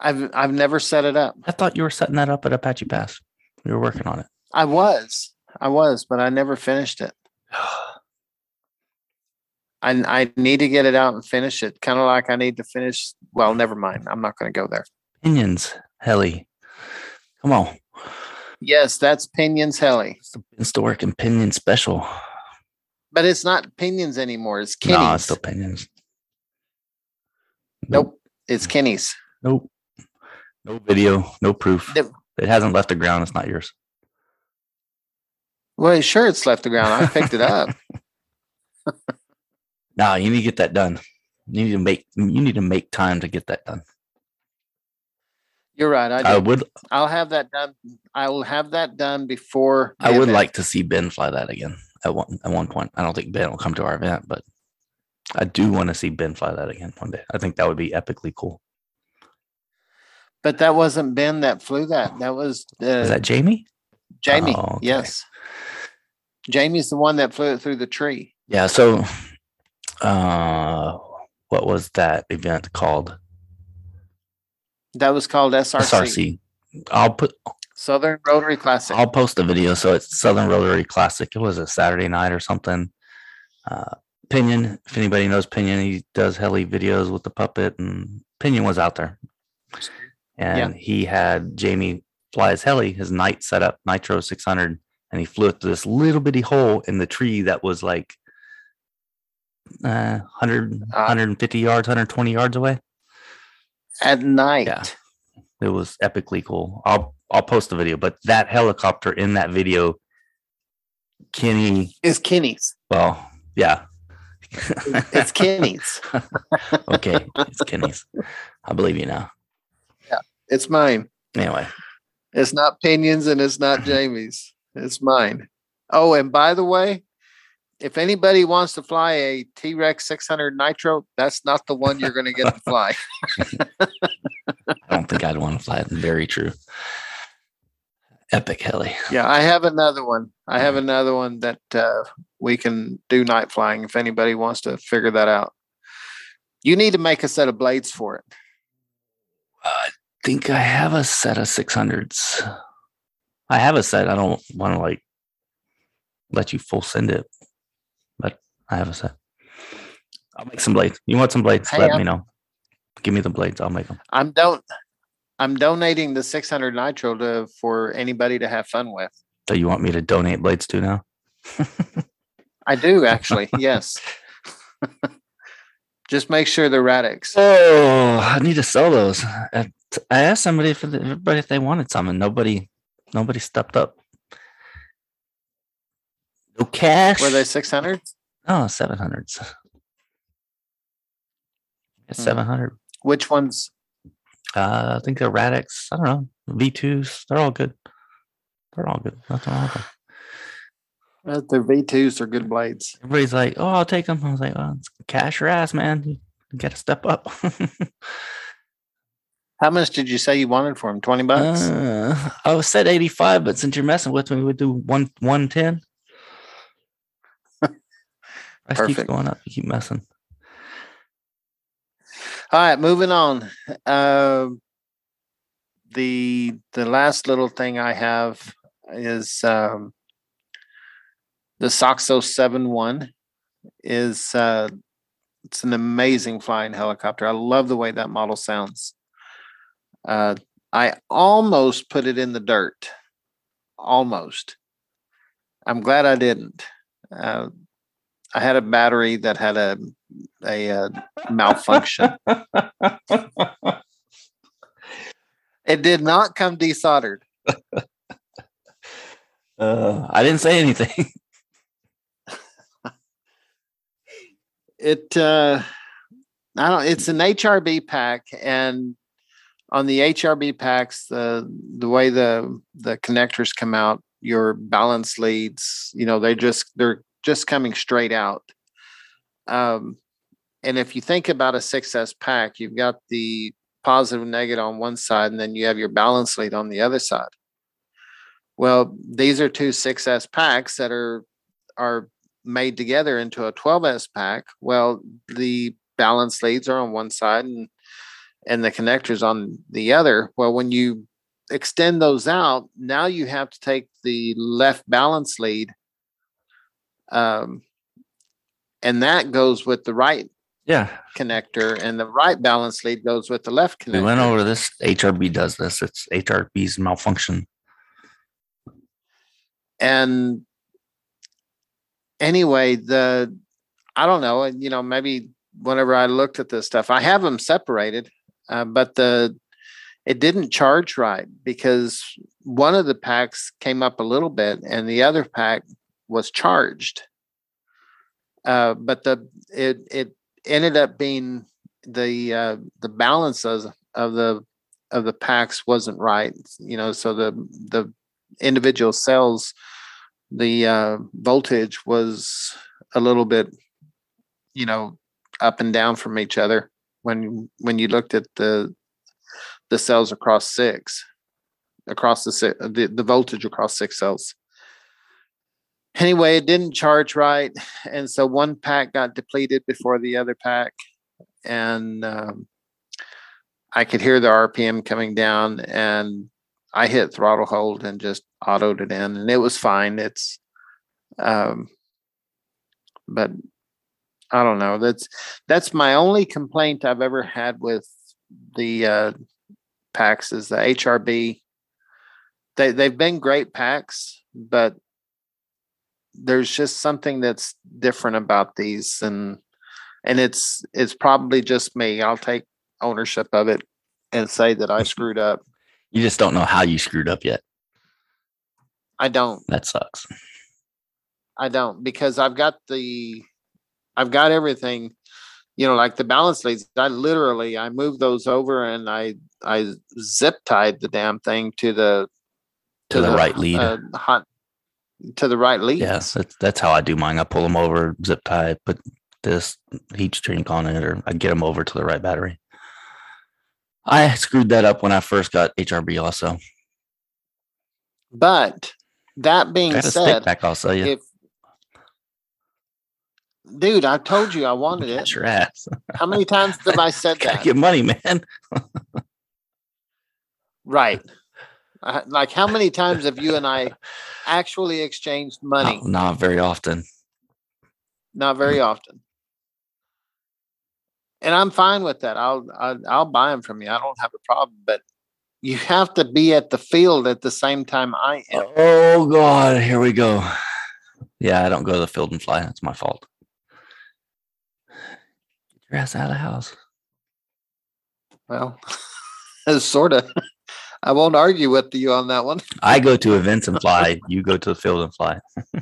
I've I've never set it up. I thought you were setting that up at Apache Pass. We were working on it. I was, I was, but I never finished it. I I need to get it out and finish it. Kind of like I need to finish. Well, never mind. I'm not going to go there. Pinions heli. Come on. Yes, that's Pinions Heli, It's the Insta working pinion special. But it's not Pinions anymore. It's No, Kinney's. it's still pinions. nope, it's Kenny's. Nope. No video, no proof. The- It hasn't left the ground. It's not yours. Well, sure, it's left the ground. I picked it up. No, you need to get that done. You need to make you need to make time to get that done. You're right. I, I would I'll have that done. I will have that done before. I would event. like to see Ben fly that again at one at one point. I don't think Ben will come to our event, but I do want to see Ben fly that again one day. I think that would be epically cool. But that wasn't Ben that flew that. That was uh, Is that Jamie? Jamie. Oh, okay. Yes. Jamie's the one that flew it through the tree. Yeah. So, uh, what was that event called? That was called SRC, SRC. I'll put Southern Rotary Classic. I'll post a video. So it's Southern Rotary Classic. It was a Saturday night or something. Uh, Pinion, if anybody knows Pinion, he does heli videos with the puppet, and Pinion was out there, and he had Jamie fly his heli, his night setup Nitro 600, and he flew it through this little bitty hole in the tree that was like uh, 100, Ah. 150 yards, 120 yards away. At night. Yeah. It was epically cool. I'll I'll post the video, but that helicopter in that video, Kenny. It's Kinney's. Well, yeah. It's Kinney's. okay, it's Kenny's. I believe you now. Yeah, it's mine. Anyway, It's not Pinions and it's not Jamie's. It's mine. Oh, and by the way, if anybody wants to fly a T Rex 600 Nitro, that's not the one you're going to get to fly. I don't think I'd want to fly it. Very true. Epic heli. Yeah, I have another one. I have another one that uh, we can do night flying if anybody wants to figure that out. You need to make a set of blades for it. I think I have a set of six hundreds. I have a set. I don't want to like let you full send it, but I have a set. I'll make some blades. You want some blades? Hey, Let I'm- me know. Give me the blades. I'll make them. I'm don't. I'm donating the 600 Nitro to for anybody to have fun with. So you want me to donate blades to now? I do actually. yes. Just make sure they're Radix. Oh, I need to sell those. I asked somebody if everybody if they wanted some, and nobody, nobody stepped up. No cash. Were they 600? Oh, seven hundreds. Hmm. Seven hundred. Which ones? Uh, I think they're Radix. I don't know. V twos. They're all good. They're all good. Nothing wrong with them. Uh, the V2s are good blades. Everybody's like, "Oh, I'll take them." I was like, "Oh, it's cash your ass, man. You got to step up." How much did you say you wanted for them? 20 bucks? Uh, I was said 85, but since you're messing with me, we do one 110. Price keeps Perfect. going up. You keep messing. All right, moving on. Um the the last little thing I have is um, the Soxos 7-1 is uh, it's an amazing flying helicopter. I love the way that model sounds. Uh, I almost put it in the dirt, almost. I'm glad I didn't. I had a battery that had a a, uh malfunction. It did not come desoldered. Uh, I didn't say anything. It uh, I don't. It's an HRB pack, and on the HRB packs, the the way the the connectors come out, your balance leads, you know, they just they're just coming straight out. Um, and if you think about a 6S pack, you've got the positive and negative on one side, and then you have your balance lead on the other side. Well, these are two 6S packs that are are made together into a 12S pack. Well, the balance leads are on one side and and the connectors on the other. Well, when you extend those out, now you have to take the left balance lead um, and that goes with the right Yeah, connector and the right balance lead goes with the left connector. we went over this. HRB does this. It's HRB's malfunction. and anyway the i don't know you know maybe whenever i looked at this stuff i have them separated uh, but the it didn't charge right because one of the packs came up a little bit and the other pack was charged. Uh, but the it it ended up being the uh, the balances of the of the packs wasn't right you know so the the individual cells the uh, voltage was a little bit you know up and down from each other when when you looked at the the cells across six across the the, the voltage across six cells anyway it didn't charge right and so one pack got depleted before the other pack and um, i could hear the rpm coming down and i hit throttle hold and just autoed it in and it was fine. It's um but i don't know. That's that's my only complaint i've ever had with the uh packs is the hrb they they've been great packs but there's just something that's different about these and and it's it's probably just me i'll take ownership of it and say that i screwed up You just don't know how you screwed up yet. i don't That sucks. I don't because I've got the I've got everything, you know, like the balance leads. I literally I moved those over and I I zip tied the damn thing to the To the right lead. uh, hot to the right lead. Yes, that's that's how I do mine. I pull them over, zip tie, put this heat shrink on it, or I get them over to the right battery. I screwed that up when I first got HRB. Also, But that being said, back. I'll sell you. if dude, I told you I wanted it. your ass. How many times have I said that? get money, man. Right. Like how many times have you and I actually exchanged money? Not, not very often. not very mm. often. And I'm fine with that. I'll, I'll I'll buy them from you. I don't have a problem. But you have to be at the field at the same time I am. Oh God, here we go. Yeah, I don't go to the field and fly. That's my fault. Get your ass out of the house. Well, sort of. I won't argue with you on that one. I go to events and fly. You go to the field and fly.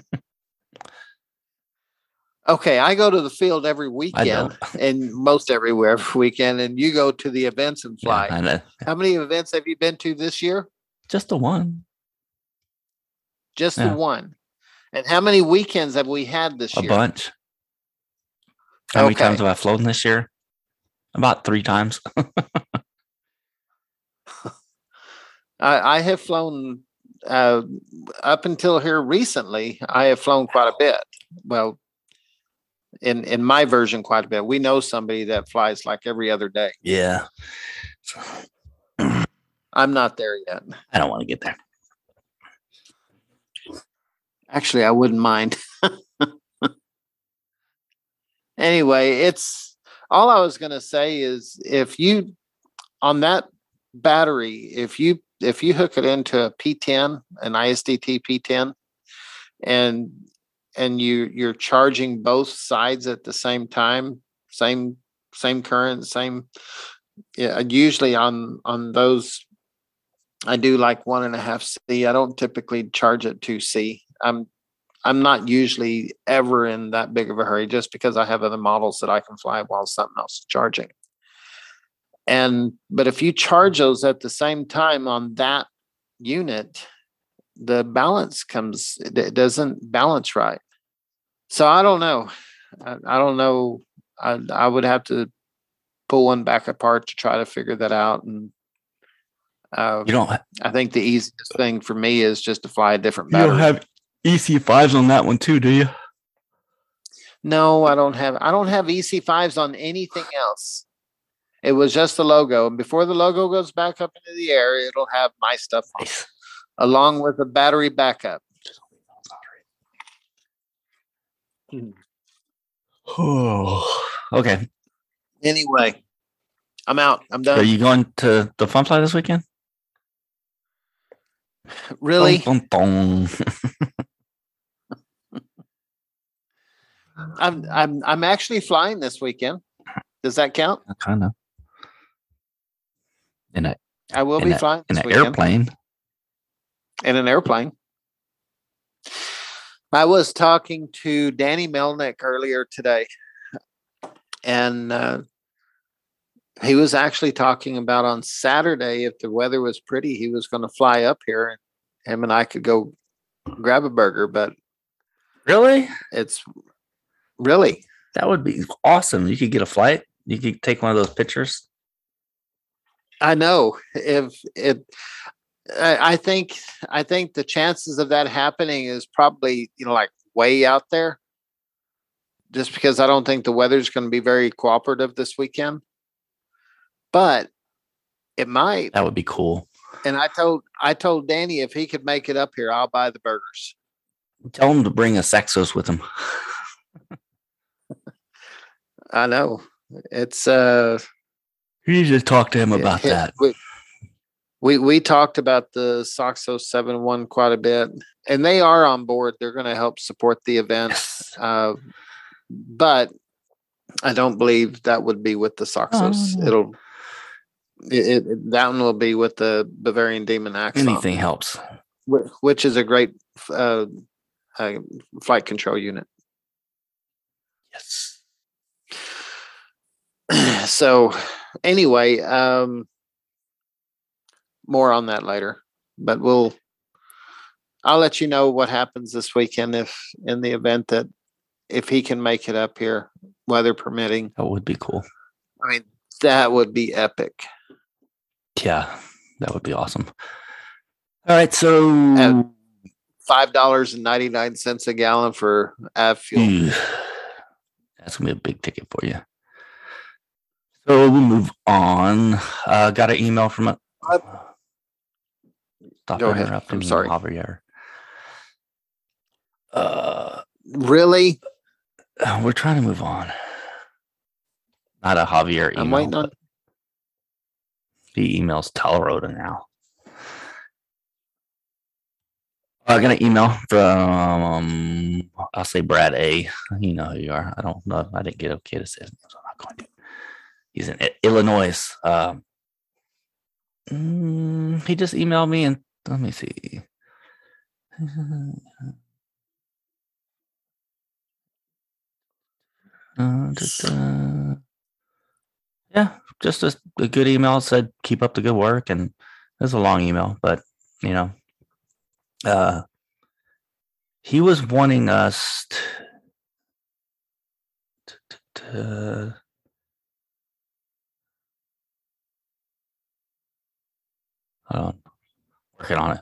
Okay, I go to the field every weekend and most everywhere every weekend, and you go to the events and fly. Know. How many events have you been to this year? Just the one. Just Yeah. the one. And how many weekends have we had this A year? A bunch. How many times have I flown this year? About three times. I, I have flown uh, up until here recently. I have flown quite a bit. Well, in in my version, quite a bit. We know somebody that flies like every other day. Yeah. I'm not there yet. I don't want to get there. Actually, I wouldn't mind. anyway, it's all I was going to say is if you on that battery, if you if you hook it into a P10, an ISDT P10, and and you you're charging both sides at the same time, same same current, same yeah, usually on on those I do like one and a half C. I don't typically charge at two C. I'm I'm not usually ever in that big of a hurry just because I have other models that I can fly while something else is charging. And but if you charge those at the same time on that unit, the balance comes it doesn't balance right. So I don't know. I, I don't know. I I would have to pull one back apart to try to figure that out and uh, You don't. I think the easiest thing for me is just to fly a different You don't have EC5s on that one too, do you? No, I don't have. I don't have EC5s on anything else. It was just the logo, and before the logo goes back up into the air, it'll have my stuff on, Nice. along with the battery backup. Oh, okay. Anyway, I'm out. I'm done. Are you going to the fun fly this weekend? Really? Dun, dun, dun. I'm I'm I'm actually flying this weekend. Does that count? kind of. In a I will be a- flying in an weekend airplane. in an airplane. I was talking to Danny Melnick earlier today, and uh, he was actually talking about on Saturday if the weather was pretty, he was going to fly up here, and him and I could go grab a burger. But Really? it's really That would be awesome. You could get a flight. You could take one of those pictures. I know if it. I think I think the chances of that happening is probably you know like way out there. Just because I don't think the weather's going to be very cooperative this weekend, but it might. That would be cool. And I told I told Danny if he could make it up here, I'll buy the burgers. Tell him to bring a Soxos with him. I know it's uh You need to talk to him about it- that. We, we we talked about the Soxo 7-1 quite a bit, and they are on board. They're going to help support the event. Yes. Uh, but I don't believe that would be with the Soxos. no. It'll it, it, that one will be with the Bavarian Demon Axon, Anything helps. which is a great uh, uh, flight control unit. Yes. so anyway, um, more on that later, but we'll. I'll let you know what happens this weekend if in the event that if he can make it up here, weather permitting. That would be cool. I mean, that would be epic. Yeah. That would be awesome. All right. So And- Five dollars and ninety nine cents a gallon for av fuel. That's gonna be a big ticket for you. So we'll move on. Uh, got an email from a. What? Stop Go ahead. interrupting I'm me, sorry. Javier. Uh, Really? we're trying to move on. Not a Javier email. I'm waiting on. but He emails Teleroda now. I got an email from I'll say Brad A. You know who you are. I don't know. I didn't get okay to say his name, so I'm not going to. He's in Illinois. Um, mm, he just emailed me and let me see. Uh. Yeah, just a, a good email said keep up the good work and it was a long email, but you know, uh, he was wanting us t- t- t- to hold on, working on it.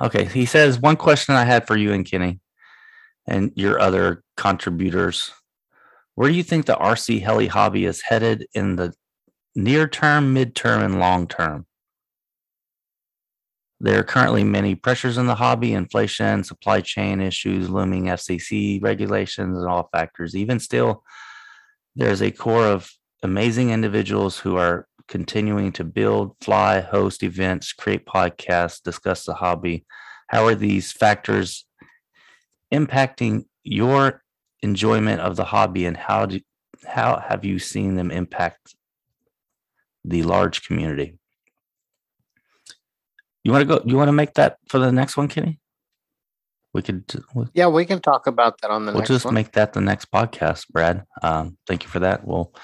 Okay, he says one question I had for you and Kenny and your other contributors. Where do you think the RC heli hobby is headed in the near term, midterm, and long term. There are currently many pressures in the hobby inflation, supply chain issues, looming FCC regulations, and all factors. Even still, there's a core of amazing individuals who are continuing to build, fly, host events, create podcasts, discuss the hobby. How are these factors impacting your enjoyment of the hobby and how do how have you seen them impact the large community? You want to go? You want to make that for the next one, Kenny? We could. We'll, Yeah, we can talk about that on the we'll just one. make that the next podcast, Brad. Um, thank you for that. We'll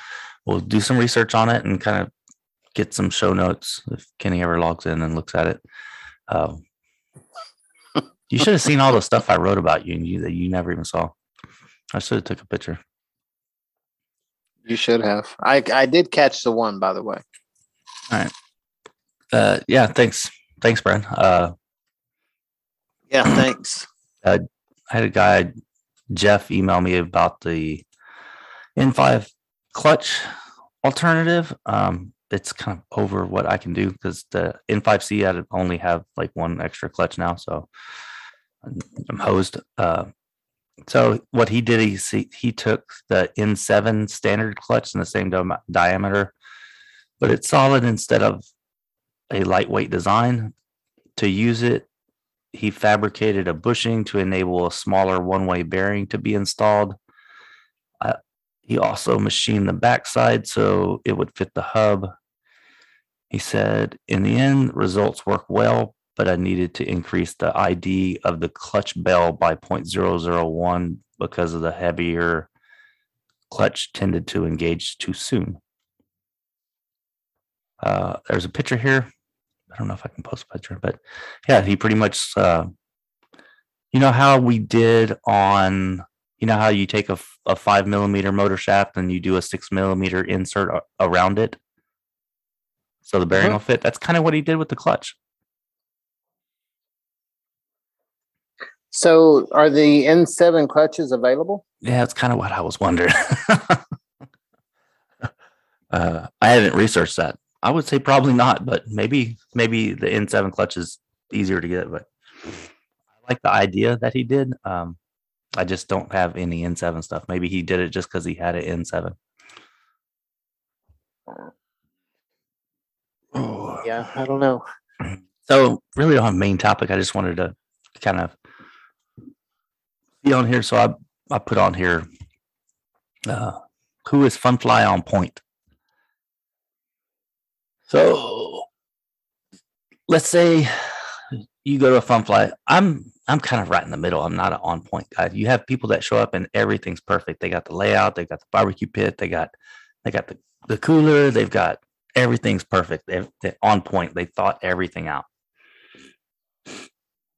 we'll do some research on it and kind of get some show notes if Kenny ever logs in and looks at it. Um, you should have seen all the stuff I wrote about you and you that you never even saw. I should have took a picture. You should have. I I did catch the one, by the way. All right. Uh, yeah, thanks, thanks, Brad. Uh, Yeah, thanks. I had a guy, Jeff, email me about the N5 clutch alternative. Um, it's kind of over what I can do because the N5C I only have like one extra clutch now, so I'm hosed. Uh, so what he did, he he took the N7 standard clutch in the same di- diameter, but it's solid instead of a lightweight design. To use it, he fabricated a bushing to enable a smaller one-way bearing to be installed. He also machined the backside so it would fit the hub. He said, in the end, results work well, but I needed to increase the ID of the clutch bell by 0.001 because of the heavier clutch tended to engage too soon. Uh, there's a picture here. I don't know if I can post a picture, but yeah, he pretty much, uh, you know how we did on, you know how you take a, a five millimeter motor shaft and you do a six millimeter insert a- around it, so the bearing will fit. That's kind of what he did with the clutch. So, are the N7 clutches available? Yeah, that's kind of what I was wondering. uh, I haven't researched that. I would say probably not, but maybe maybe the N7 clutch is easier to get. But I like the idea that he did. Um, I just don't have any N7 stuff. Maybe he did it just because he had an N7. Oh. Yeah, I don't know. So really on main topic, I just wanted to kind of be on here. So I I put on here uh who is Funfly on point. So let's say you go to a Funfly. I'm I'm kind of right in the middle. I'm not an on point guy. You have people that show up and everything's perfect. They got the layout, they got the barbecue pit, they got they got the, the cooler, they've got everything's perfect. They're, they're on point. They thought everything out.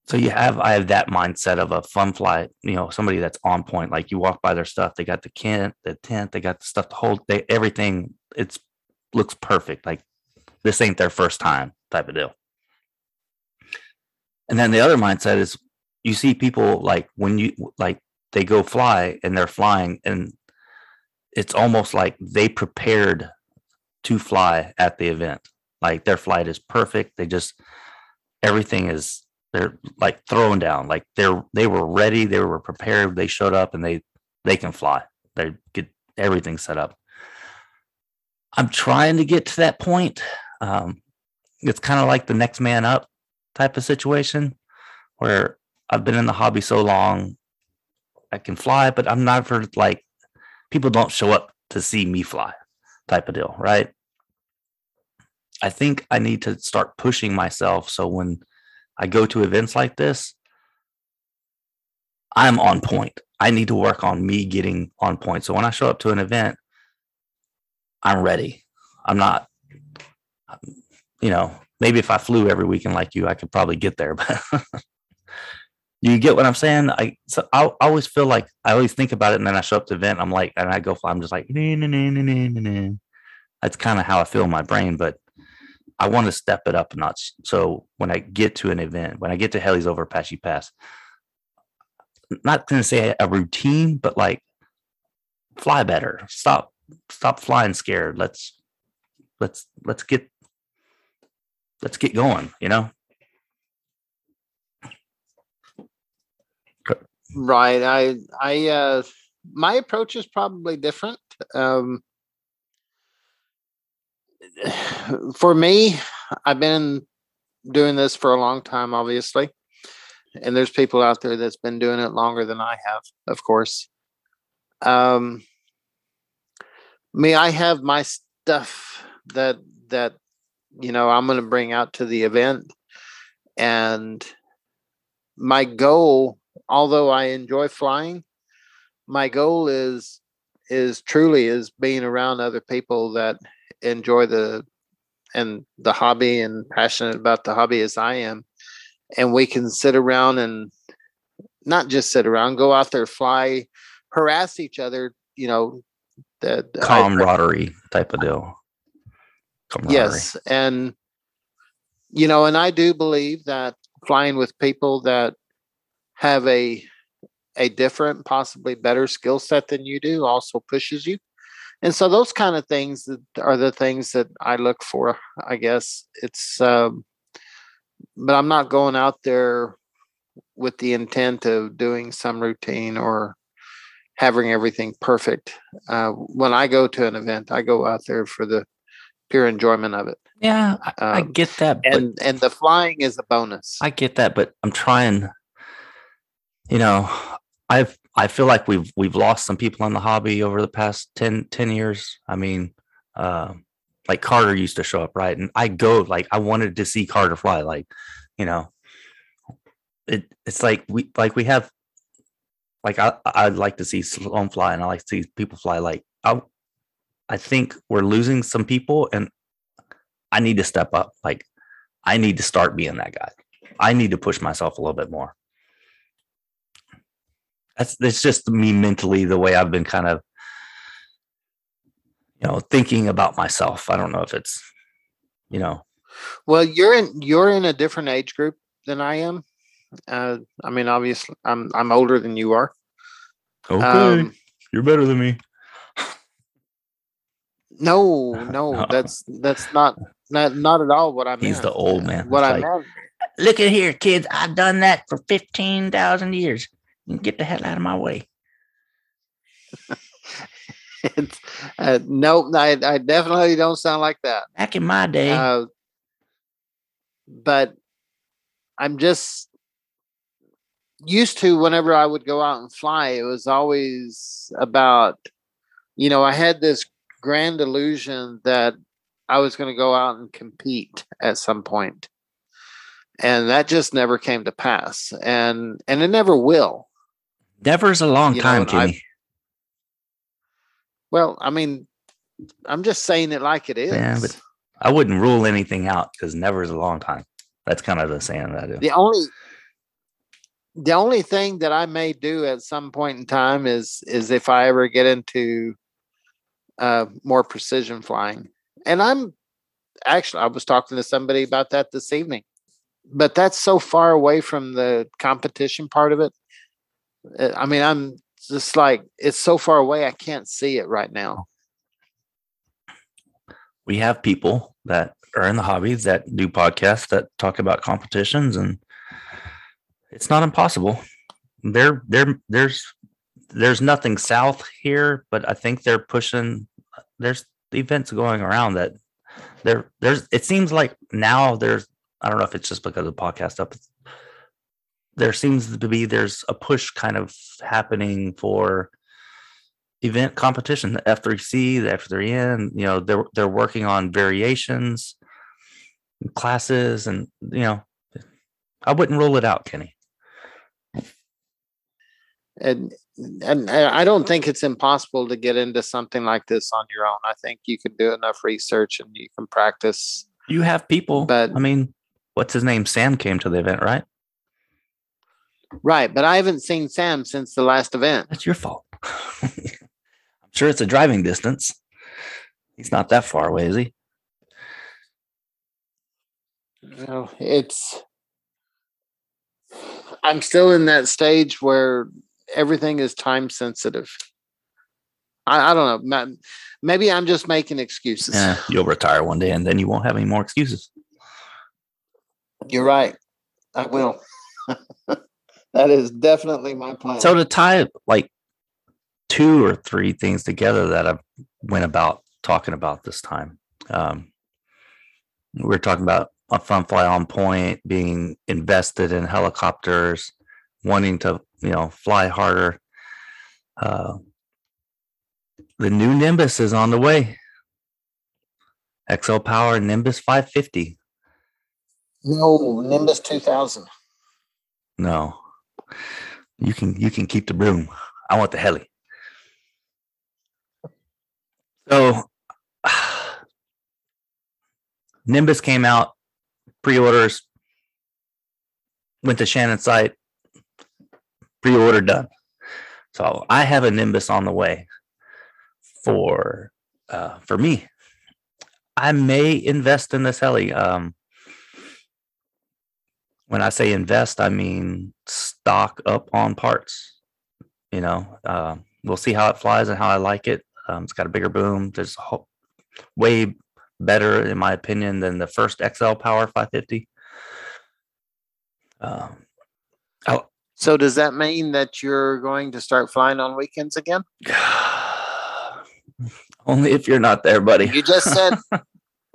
So you have I have that mindset of a fun fly, you know, somebody that's on point. Like you walk by their stuff, they got the tent, the tent, they got the stuff to hold, they everything. It's looks perfect. Like this ain't their first time type of deal. And then the other mindset is you see people like when you like they go fly and they're flying and it's almost like they prepared to fly at the event. Like their flight is perfect. They just everything is they're like thrown down. Like they're they were ready, they were prepared, they showed up and they they can fly. They get everything set up. I'm trying to get to that point. Um, it's kind of like the next man up type of situation where I've been in the hobby so long, I can fly, but I'm not for like people don't show up to see me fly type of deal, right? I think I need to start pushing myself so when I go to events like this, I'm on point. I need to work on me getting on point. So when I show up to an event, I'm ready. I'm not, you know, maybe if I flew every weekend like you, I could probably get there. But you get what I'm saying? I so I, I always feel like I always think about it, and then I show up to event. I'm like, and I go, fly, I'm just like, nah, nah, nah, nah, nah. that's kind of how I feel in my brain. But I want to step it up a notch. So when I get to an event, when I get to Helis over Apache Pass, not going to say a routine, but like fly better. Stop, stop flying scared. Let's let's let's get let's get going, you know? Right. I I uh my approach is probably different. Um for me, I've been doing this for a long time, obviously. And there's people out there that's been doing it longer than I have, of course. Um me, I have my stuff that that you know I'm gonna bring out to the event. And my goal although I enjoy flying, my goal is is truly is being around other people that enjoy the and the hobby and passionate about the hobby as I am. And we can sit around and not just sit around, go out there, fly, harass each other, you know, I- Camaraderie type of deal. Yes, and you know, and I do believe that flying with people that have a a different, possibly better skill set than you do also pushes you. And so those kind of things that are the things that I look for, I guess. It's um but I'm not going out there with the intent of doing some routine or having everything perfect. Uh, when I go to an event, I go out there for the pure enjoyment of it Yeah, I, I Um, get that. And and the flying is a bonus. I get that, but I'm trying. You know, I've I feel like we've we've lost some people in the hobby over the past 10, 10 years. I mean, uh, like Carter used to show up, right? And I go like I wanted to see Carter fly, like you know, it it's like we like we have like I I'd like to see Sloan fly, and I like to see people fly. Like I I think we're losing some people, and I need to step up. Like I need to start being that guy. I need to push myself a little bit more. That's that's just me mentally the way I've been kind of you know thinking about myself. I don't know if it's you know Well, you're in you're in a different age group than I am. Uh, I mean, obviously, I'm I'm older than you are. okay, Um, you're better than me. no, no, that's that's not not not at all what I meant. He's the old man. What It's I like, meant. Look at here, kids. I've done that for fifteen thousand years. You Get the hell out of my way. It's, uh, no, I, I definitely don't sound like that. Back in my day, Uh, but I'm just used to whenever I would go out and fly, it was always about, you know, I had this grand illusion that I was going to go out and compete at some point. And that just never came to pass. And and it never will. Never's a long you know, time, I've- Well, I mean, I'm just saying it like it is. Yeah, but I wouldn't rule anything out because never is a long time. That's kind of the saying that I do. the only the only thing that I may do at some point in time is is if I ever get into uh more precision flying. And I'm actually I was talking to somebody about that this evening. But that's so far away from the competition part of it. Uh, I mean, I'm just like it's so far away I can't see it right now. we have people that are in the hobbies that do podcasts that talk about competitions and it's not impossible there there there's there's nothing south here but i think they're pushing there's events going around that there there's it seems like now there's i don't know if it's just because of the podcast up there seems to be there's a push kind of happening for event competition, the F3C, the F3N, you know, they're they're working on variations, classes, and you know, I wouldn't rule it out, Kenny. and and I I don't think it's impossible to get into something like this on your own. I think you can do enough research and you can practice. You have people, But- I mean, what's his name? Sam came to the event, right? Right, but I haven't seen Sam since the last event. That's your fault. I'm sure it's a driving distance. He's not that far away, is he? Know, it's I'm still in that stage where everything is time sensitive. I, I don't know. Maybe I'm just making excuses. Eh, you'll retire one day and then you won't have any more excuses. You're right. I will. that is definitely my plan. So to tie like two or three things together that I went about talking about this time. Um, we we're talking about a fun fly on point, being invested in helicopters, wanting to, you know, fly harder. Uh, the new Nimbus is on the way. XL Power Nimbus 550. no, Nimbus 2000. No, you can you can keep the broom. I want the heli. So Nimbus came out, pre-orders, went to Shannon's site, pre-order done. So I have a Nimbus on the way for uh, for me. I may invest in this heli. Um, when I say invest, I mean stock up on parts. You know, uh, we'll see how it flies and how I like it. Um, it's got a bigger boom. There's a whole, way better, in my opinion, than the first XL Power 550. Um, So does that mean that you're going to start flying on weekends again? only if you're not there, buddy. You just said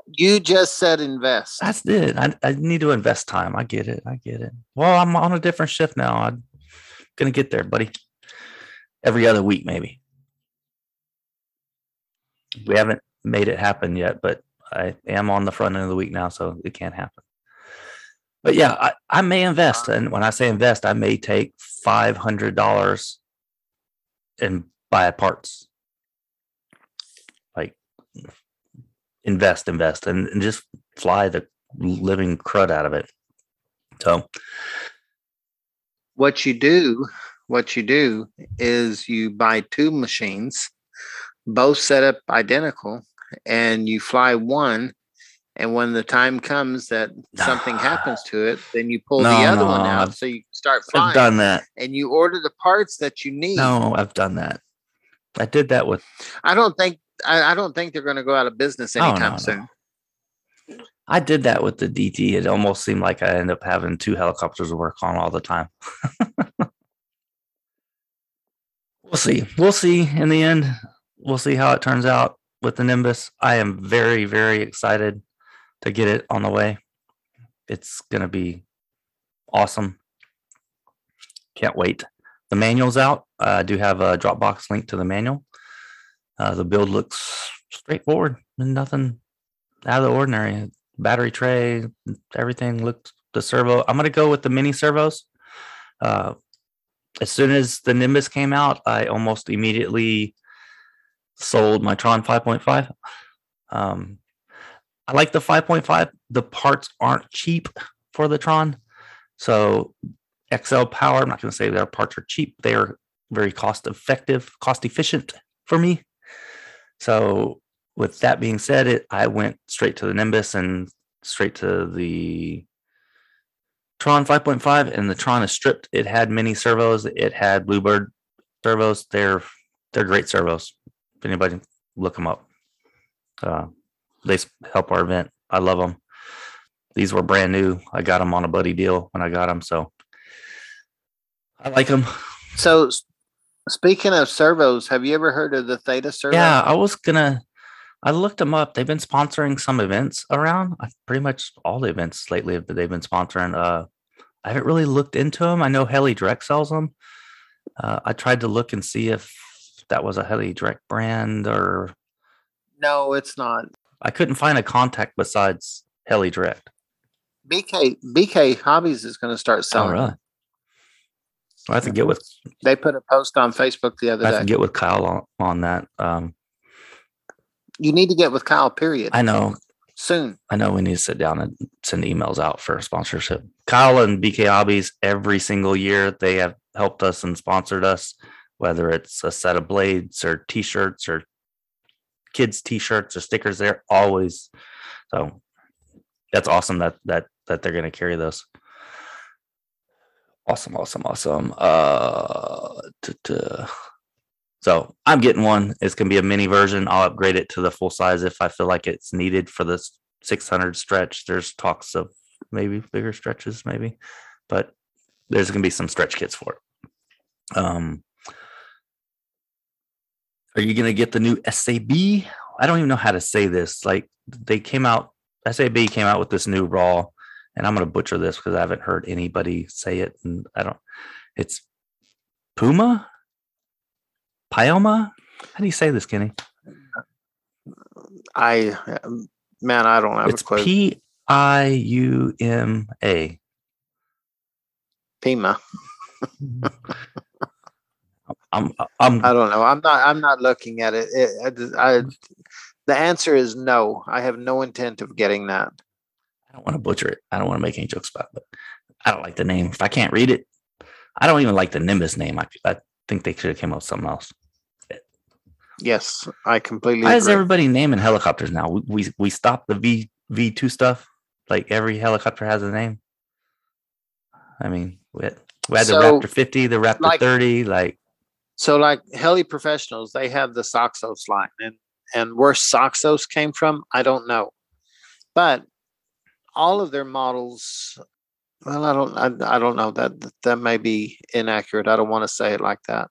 you just said invest. That's it. I, I need to invest time. I get it. I get it. Well, I'm on a different shift now. I'm gonna get there, buddy. Every other week, maybe. We haven't made it happen yet, but I am on the front end of the week now, so it can't happen. But yeah, I, I may invest. And when I say invest, I may take five hundred dollars and buy parts. Like invest, invest, and, and just fly the living crud out of it. So What you do, what you do is you buy two machines, both set up identical, and you fly one. And when the time comes that something happens to it, then you pull the No, other one out I've- so you start I've done that. And you order the parts that you need. No, I've done that. I did that with I don't think I, I don't think they're going to go out of business Oh, no, anytime no. soon. I did that with the DT. It almost seemed like I ended up having two helicopters to work on all the time. we'll see. We'll see in the end. We'll see how it turns out with the Nimbus. I am very, very excited to get it on the way. It's going to be awesome. Can't wait. The manual's out. I do have a Dropbox link to the manual. Uh, the build looks straightforward and nothing out of the ordinary. Battery tray, everything looked the servo. I'm gonna go with the mini servos. Uh, as soon as the Nimbus came out, I almost immediately sold my Tron 5.5. Um, I like the 5.5. The parts aren't cheap for the Tron, so XL Power. I'm not going to say their parts are cheap. They are very cost effective, cost efficient for me. So with that being said, it I went straight to the Nimbus and straight to the Tron 5.5, and the Tron is stripped. It had mini servos. It had Bluebird servos. They're they're great servos. If anybody look them up, uh, they help our event. I love them. These were brand new. I got them on a buddy deal when I got them, so I like them. So speaking of servos, have you ever heard of the Theta servo? Yeah, I was gonna. I looked them up. They've been sponsoring some events around. Pretty much all the events lately that they've been sponsoring. Uh, I haven't really looked into them. I know Heli Direct sells them. Uh, I tried to look and see if that was a Heli Direct brand, or No, it's not. I couldn't find a contact besides Heli Direct. BK BK Hobbies is going to start Oh, selling. really? I have to get with They put a post on Facebook the other day. I have to get with Kyle on, on that. Um, You need to get with Kyle. Period. I know Soon. I know we need to sit down and send emails out for sponsorship. Kyle and BK Hobbies, every single year, they have helped us and sponsored us, whether it's a set of blades or t shirts or kids' t shirts or stickers. They're always so that's awesome that that that they're going to carry those. Awesome, awesome, awesome. Uh, So I'm getting one. It's gonna be a mini version. I'll upgrade it to the full size if I feel like it's needed for this 600 stretch. There's talks of maybe bigger stretches, maybe, but there's gonna be some stretch kits for it. Um, are you gonna get the new SAB? I don't even know how to say this. Like they came out, SAB came out with this new raw, and I'm gonna butcher this because I haven't heard anybody say it, and I don't. It's Puma, Pyoma. How do you say this, Kenny? I man, I don't have It's a clue. P I U M A. Pima. I'm I'm I don't know. I'm not. I'm not looking at it. it I, I- the answer is no. I have no intent of getting that. I don't want to butcher it. I don't want to make any jokes about it, but I don't like the name. If I can't read it, I don't even like the Nimbus name. I, I think they should have came up with something else. Yes, I completely Why is everybody naming helicopters now? We we, we stopped the V V two stuff. Like every helicopter has a name. I mean, we had, we had the Raptor fifty, the Raptor like- thirty. Like So like heli professionals, they have the Soxos line and and where Soxos came from, I don't know. But all of their models well, I don't I, I don't know that that may be inaccurate. I don't want to say it like that.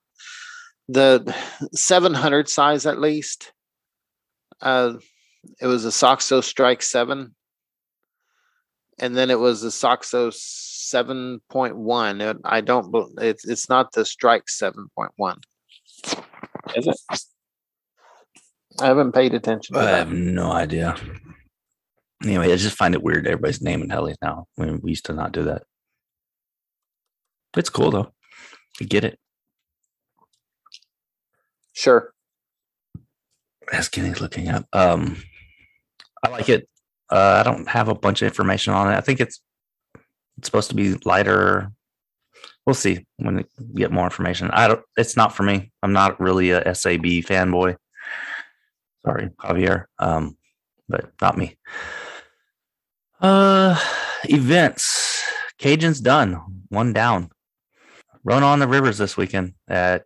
The 700 size at least uh it was a Soxos Strike 7 and then it was a Soxos 7.1. It- I don't it's it's not the Strike 7.1. Is it? I haven't paid attention to I have no idea. Anyway, I just find it weird. Everybody's naming helis now. I mean, we used to not do that. It's cool though. I get it. Sure. As Kenny's looking up. Um, I like it. Uh, I don't have a bunch of information on it. I think it's it's supposed to be lighter. We'll see when we get more information. I don't. It's not for me. I'm not really a SAB fanboy. Sorry, Javier. Um, but not me. Uh, events. Cajun's done. One down. Run on the rivers this weekend at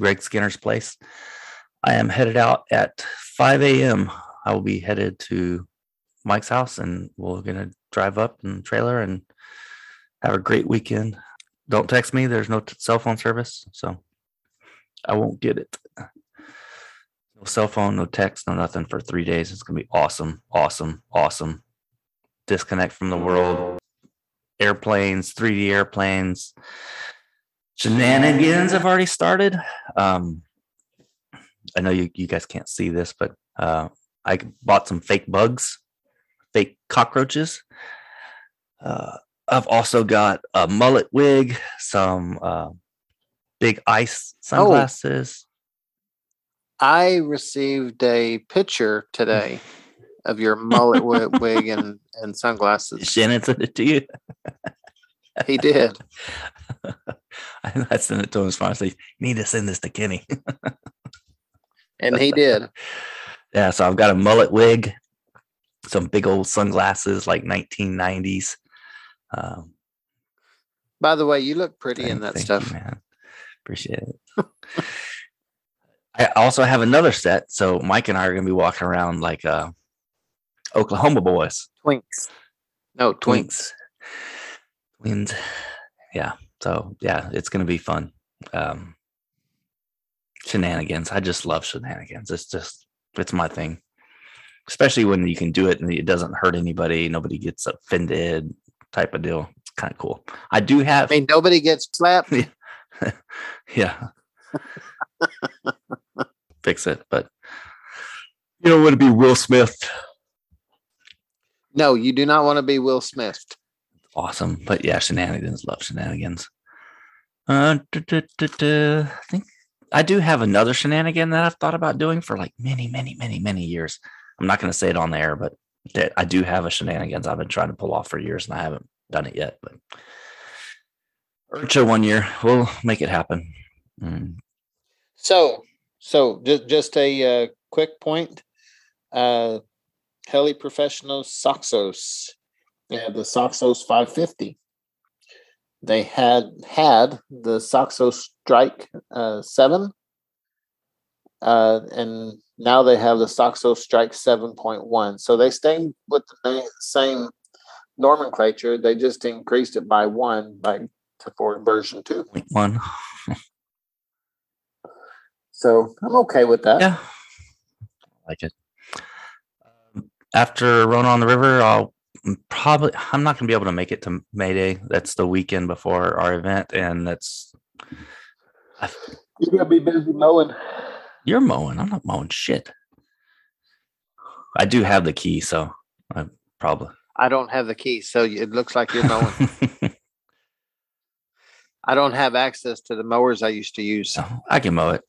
Greg Skinner's place. I am headed out at 5 a.m. I will be headed to Mike's house and we're to drive up in the trailer and have a great weekend. Don't text me. There's no t- cell phone service. So I won't get it. No cell phone, no text, no nothing for three days. It's to be awesome, awesome, awesome. Disconnect from the world. Airplanes, 3D airplanes. Shenanigans have already started. Um, I know you, you guys can't see this, but uh, I bought some fake bugs, fake cockroaches. Uh, I've also got a mullet wig, some uh, big ice sunglasses. I received a picture today of your mullet wi- wig and, and sunglasses. Shannon sent it to you. He did. I sent it to him. Said, "You need to send this to Kenny." And he did. yeah, so I've got a mullet wig, some big old sunglasses, like 1990s. Um, By the way, you look pretty in that stuff. you, man. Appreciate it. I also have another set. So Mike and I are gonna be walking around like uh Oklahoma boys. Twinks. No, twinks. Twins. Yeah. So yeah, it's gonna be fun. Um shenanigans. I just love shenanigans. It's just it's my thing. Especially when you can do it and it doesn't hurt anybody, nobody gets offended type of deal. It's kind of cool. I do have I mean, nobody gets slapped. yeah. Fix it, but you don't want to be Will Smith. No, you do not want to be Will Smith. Awesome, but yeah, shenanigans. Love shenanigans. Uh, duh, duh, duh, duh. I think I do have another shenanigan that I've thought about doing for like many, many, many, many years. I'm not going to say it on the air, but I do have a shenanigans I've been trying to pull off for years, and I haven't done it yet. But IRCHA one year, we'll make it happen. Mm, So, so just just a uh, quick point. Uh, Heli Professional Soxos. Yeah, the Soxos 550. They had had the Soxos Strike uh, 7 Uh, and now they have the Soxos Strike 7.1. So they stay with the same nomenclature. They just increased it by one by to for version two. Point one. So I'm okay with that. Yeah. Like it. After Rona on the River, I'll probably I'm not gonna be able to make it to May Day. That's the weekend before our event, and that's You're gonna be busy mowing. you're mowing. I'm not mowing shit. I do have the key, so I probably I don't have the key, so it looks like you're mowing. I don't have access to the mowers I used to use. So I can mow it.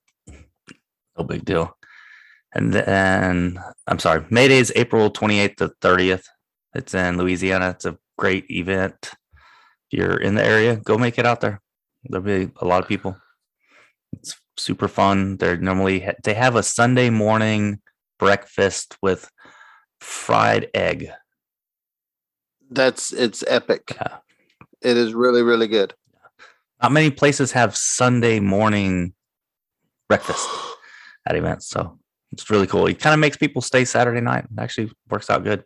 No big deal. And then I'm sorry, May Day is April 28th to 30th. It's in Louisiana. It's a great event. If you're in the area, go make it out there. There'll be a lot of people. It's super fun. They're normally they have a Sunday morning breakfast with fried egg. That's it's epic. Yeah. It is really, really good. Not many places have Sunday morning breakfast at events, so it's really cool. It kind of makes people stay Saturday night. It actually works out good.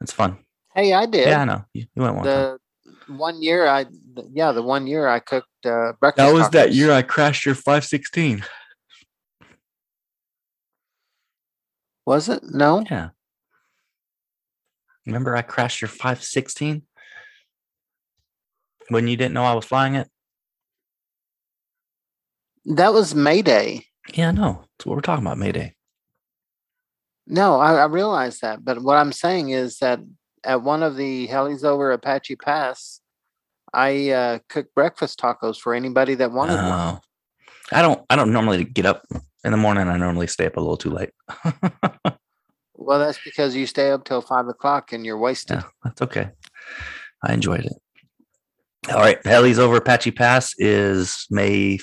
It's fun. Hey, I did. Yeah, I know. You, you went one time. one year I, yeah, the one year I cooked uh, breakfast. That was that year I crashed your 516. Was it? No. Yeah. Remember I crashed your 516 when you didn't know I was flying it? That was Mayday. Yeah, no. That's what we're talking about, Mayday. No, I, I realize that. But what I'm saying is that at one of the helis over Apache Pass, I uh, cooked breakfast tacos for anybody that wanted one. Oh. I don't I don't normally get up in the morning. I normally stay up a little too late. Well, that's because you stay up till five o'clock and you're wasted. Yeah, that's okay. I enjoyed it. All right, Helis over Apache Pass is May.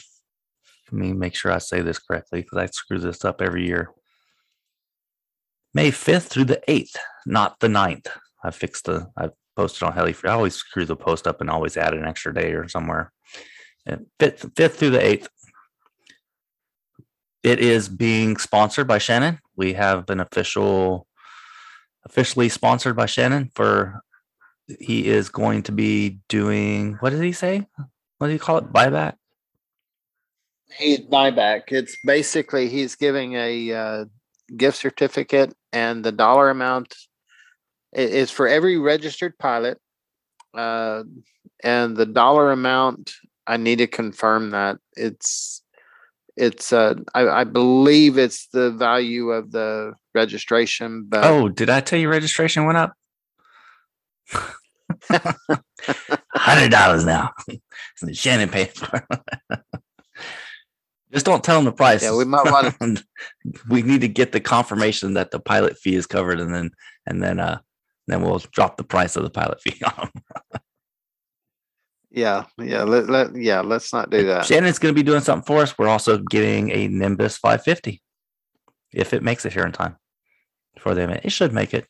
Let me make sure I say this correctly because I screw this up every year. May fifth through the eighth, not the 9th. I fixed the. I posted on Helly. I always screw the post up and always add an extra day or somewhere. And Fifth, fifth through the eighth. It is being sponsored by Shannon. We have an official, officially sponsored by Shannon for he is going to be doing what did he say? What do you call it? Buyback? He's buyback. It's basically he's giving a uh, gift certificate, and the dollar amount is for every registered pilot. Uh, and the dollar amount, I need to confirm that it's it's uh, I, I believe it's the value of the registration, but Oh, did I tell you registration went up? Hundred dollars now. Shannon paid for. Just don't tell them the price. yeah, we might want to we need to get the confirmation that the pilot fee is covered, and then and then uh then we'll drop the price of the pilot fee on 'em. yeah yeah let, let yeah let's not do that. Shannon's going to be doing something for us. We're also getting a Nimbus 550 if it makes it here in time for the event. It should make it.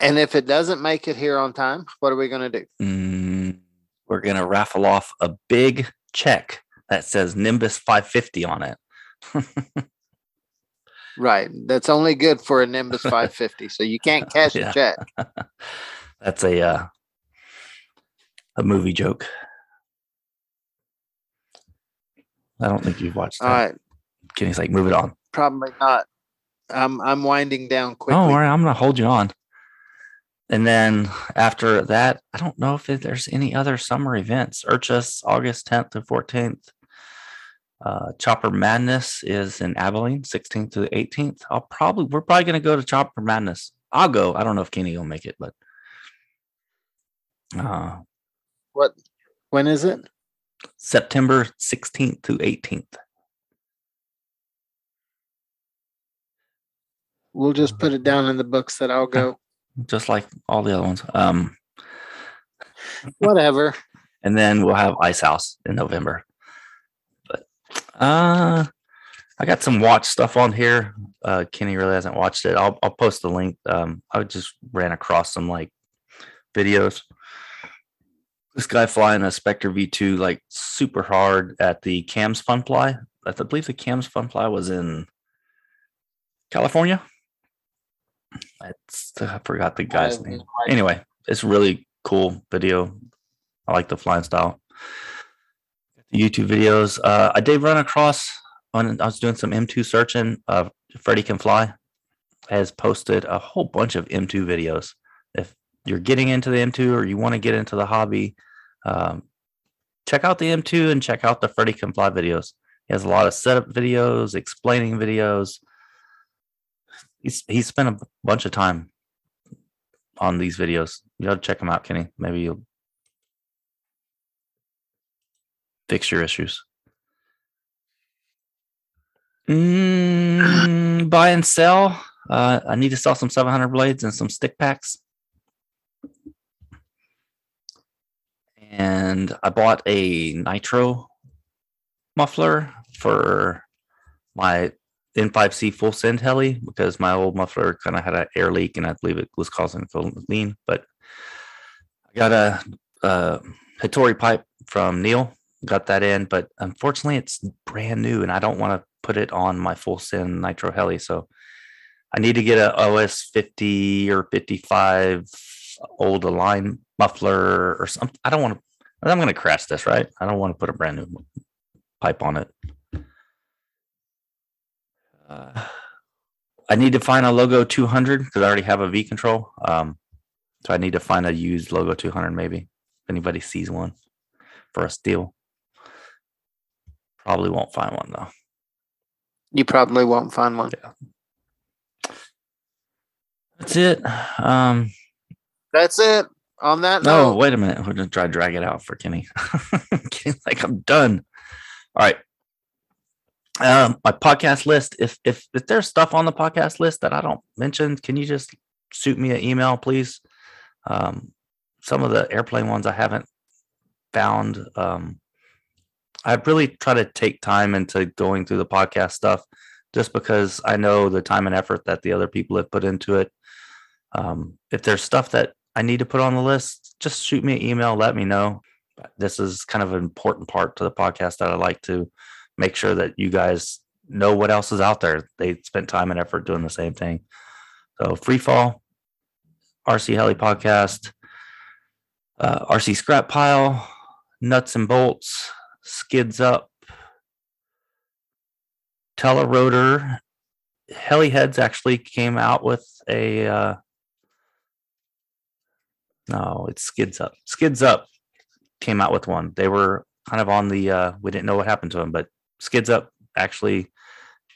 And if it doesn't make it here on time, what are we going to do? Mm, we're going to raffle off a big check that says Nimbus 550 on it. Right. That's only good for a Nimbus 550. So you can't cash Yeah. a check. That's a uh, a movie joke. I don't think you've watched All that. right. Kenny's like, move it on. Probably not. I'm I'm winding down quickly. Oh, all right, I'm gonna hold you on. And then after that, I don't know if there's any other summer events. IRCHAs, August 10th to 14th. Uh, Chopper Madness is in Abilene, 16th to the 18th. I'll probably we're probably gonna go to Chopper Madness. I'll go. I don't know if Kenny will make it, but uh, What? When is it? September 16th to 18th. We'll just put it down in the books that I'll go. Just like all the other ones. Um, Whatever. and then we'll have Ice House in November. Uh I got some watch stuff on here. Uh Kenny really hasn't watched it. I'll I'll post the link. Um I just ran across some like videos. This guy flying a Spectre V2 like super hard at the Cams Fun Fly I believe the Cam's Fun Fly was in California. It's, I forgot the guy's name. Anyway, it's really cool video. I like the flying style. The YouTube videos. Uh, I did run across on. I was doing some M2 searching. Uh, Freddy Can Fly has posted a whole bunch of M2 videos. If you're getting into the M2 or you want to get into the hobby, um, check out the M2 and check out the Freddy Can Fly videos. He has a lot of setup videos, explaining videos. He's he's spent a bunch of time on these videos. You gotta check them out, Kenny. Maybe you'll fix your issues. Mm, buy and sell. Uh, I need to sell some 700 blades and some stick packs. And I bought a nitro muffler for my N5C full send heli because my old muffler kind of had an air leak and I believe it was causing lean. But I got a, a Hattori pipe from Neil, got that in, but unfortunately it's brand new and I don't want to put it on my full sin nitro heli. So I need to get a OS 50 or 55 old align muffler or something. I don't want to, I'm going to crash this, right? I don't want to put a brand new pipe on it. Uh, I need to find a logo 200 because I already have a V control. Um, so I need to find a used logo 200 maybe. If anybody sees one for a steal, probably won't find one though. You probably won't find one. Yeah. That's it. Um, That's it. On that no, note, wait a minute. We're gonna try to drag it out for Kenny. Kenny's like I'm done. All right. Um, my podcast list. If if if there's stuff on the podcast list that I don't mention, can you just shoot me an email, please? Um, some of the airplane ones I haven't found. Um, I really try to take time into going through the podcast stuff, just because I know the time and effort that the other people have put into it. Um, if there's stuff that I need to put on the list, just shoot me an email, let me know. This is kind of an important part to the podcast that I like to make sure that you guys know what else is out there. They spent time and effort doing the same thing. So free fall, RC Heli podcast, uh, RC scrap pile, nuts and bolts, skids up, telerotor. Heli heads actually came out with a uh, no, it's skids up. Skids up came out with one. They were kind of on the uh we didn't know what happened to them, but Skids Up actually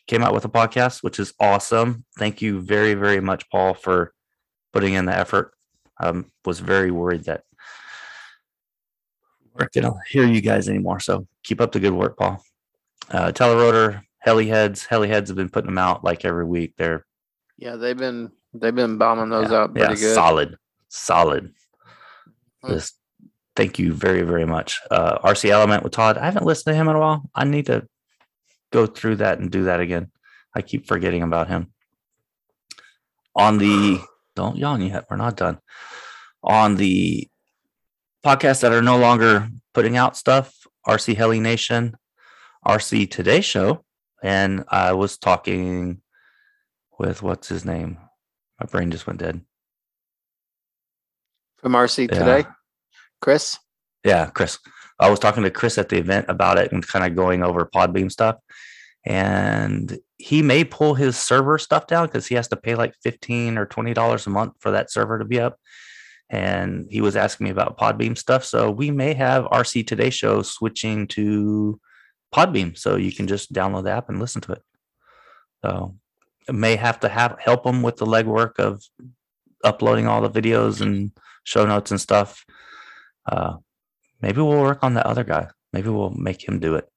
came out with a podcast, which is awesome. Thank you very, very much, Paul, for putting in the effort. Um was very worried that we weren't gonna hear you guys anymore. So keep up the good work, Paul. Uh Telerotor, Heli Heads, Heli Heads have been putting them out like every week. They're yeah, they've been they've been bombing those yeah, out pretty yeah, good. solid, solid. Hmm. Just thank you very, very much. Uh, RC Element with Todd. I haven't listened to him in a while. I need to go through that and do that again. I keep forgetting about him. On the don't yawn yet. We're not done. On the podcasts that are no longer putting out stuff, RC Heli Nation, RC Today Show, and I was talking with what's his name. My brain just went dead. From RC Yeah. today, Chris. Yeah, Chris. I was talking to Chris at the event about it and kind of going over Podbean stuff. And he may pull his server stuff down because he has to pay like 15 or $20 a month for that server to be up. And he was asking me about Podbean stuff. So we may have RC Today Show switching to Podbean. So you can just download the app and listen to it. So it may have to have help him with the legwork of uploading all the videos and show notes and stuff. Uh, maybe we'll work on the other guy. Maybe we'll make him do it.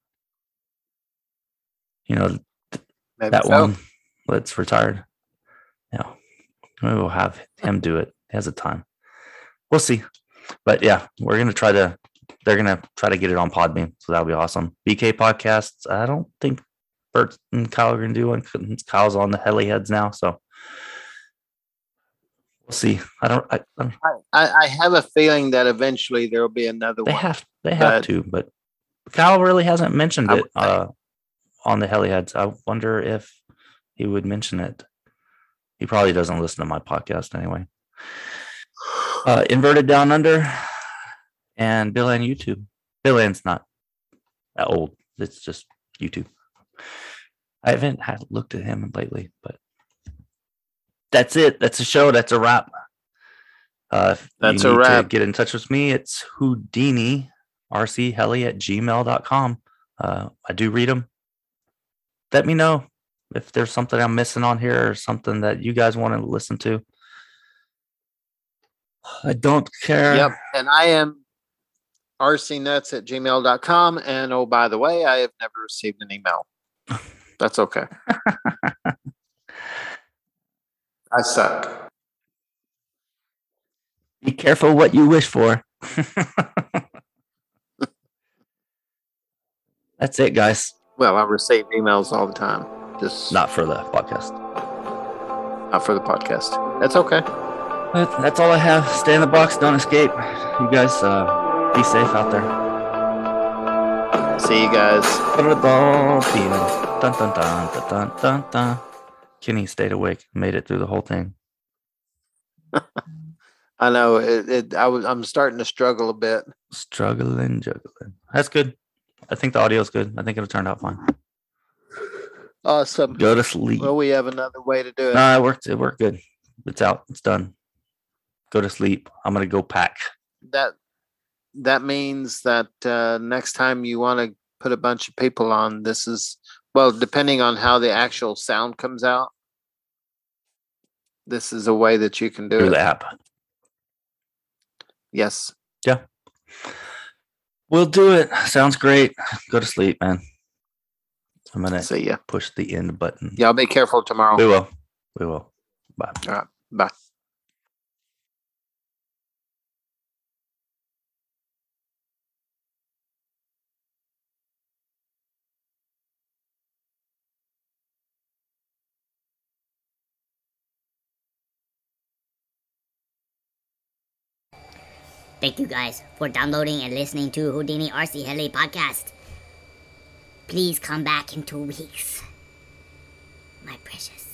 You know, Maybe that so. one that's retired. Yeah. Maybe we'll have him do it. He has a time. We'll see. But yeah, we're gonna try to they're gonna try to get it on Podbean, So that'll be awesome. BK podcasts. I don't think Bert and Kyle are gonna do one. Kyle's on the heli heads now. So we'll see. I don't I, I I, I have a feeling that eventually there will be another they one. have they have but- to, but Kyle really hasn't mentioned it uh on the heliheads. I wonder if he would mention it. He probably doesn't listen to my podcast anyway. Uh, inverted down under and Bill and YouTube. Bill Ann's not that old. It's just YouTube. I haven't had looked at him lately, but that's it. That's a show. That's a wrap. Uh, if That's you a wrap. Get in touch with me. It's Houdini rcheli at gmail.com. Uh, I do read them. Let me know if there's something I'm missing on here or something that you guys want to listen to. I don't care. Yep. And I am rcnuts at gmail.com. And oh, by the way, I have never received an email. That's okay. I suck. Be careful what you wish for. That's it, guys. Well, I receive emails all the time. Just not, Not for the podcast. not for the podcast. That's okay. But that's all I have. Stay in the box. Don't escape. You guys, uh, be safe out there. See you guys. Dun, dun, dun, dun, dun, dun. Kenny stayed awake, made it through the whole thing. I know it, it I was I'm starting to struggle a bit. Struggling, juggling. That's good. I think the audio is good. I think it'll turn out fine. Awesome. Go to sleep. Well, we have another way to do it. No, it worked. It worked good. It's out. It's done. Go to sleep. I'm gonna go pack. that that means that uh, next time you want to put a bunch of people on, this is well, depending on how the actual sound comes out. This is a way that you can do through it. the app. Yes. Yeah. We'll do it. Sounds great. Go to sleep, man. I'm gonna See ya. push the end button. Y'all be careful tomorrow. We will. We will. Bye. All right. Bye. Thank you guys for downloading and listening to Houdini RC Heli podcast. Please come back in two weeks. My precious.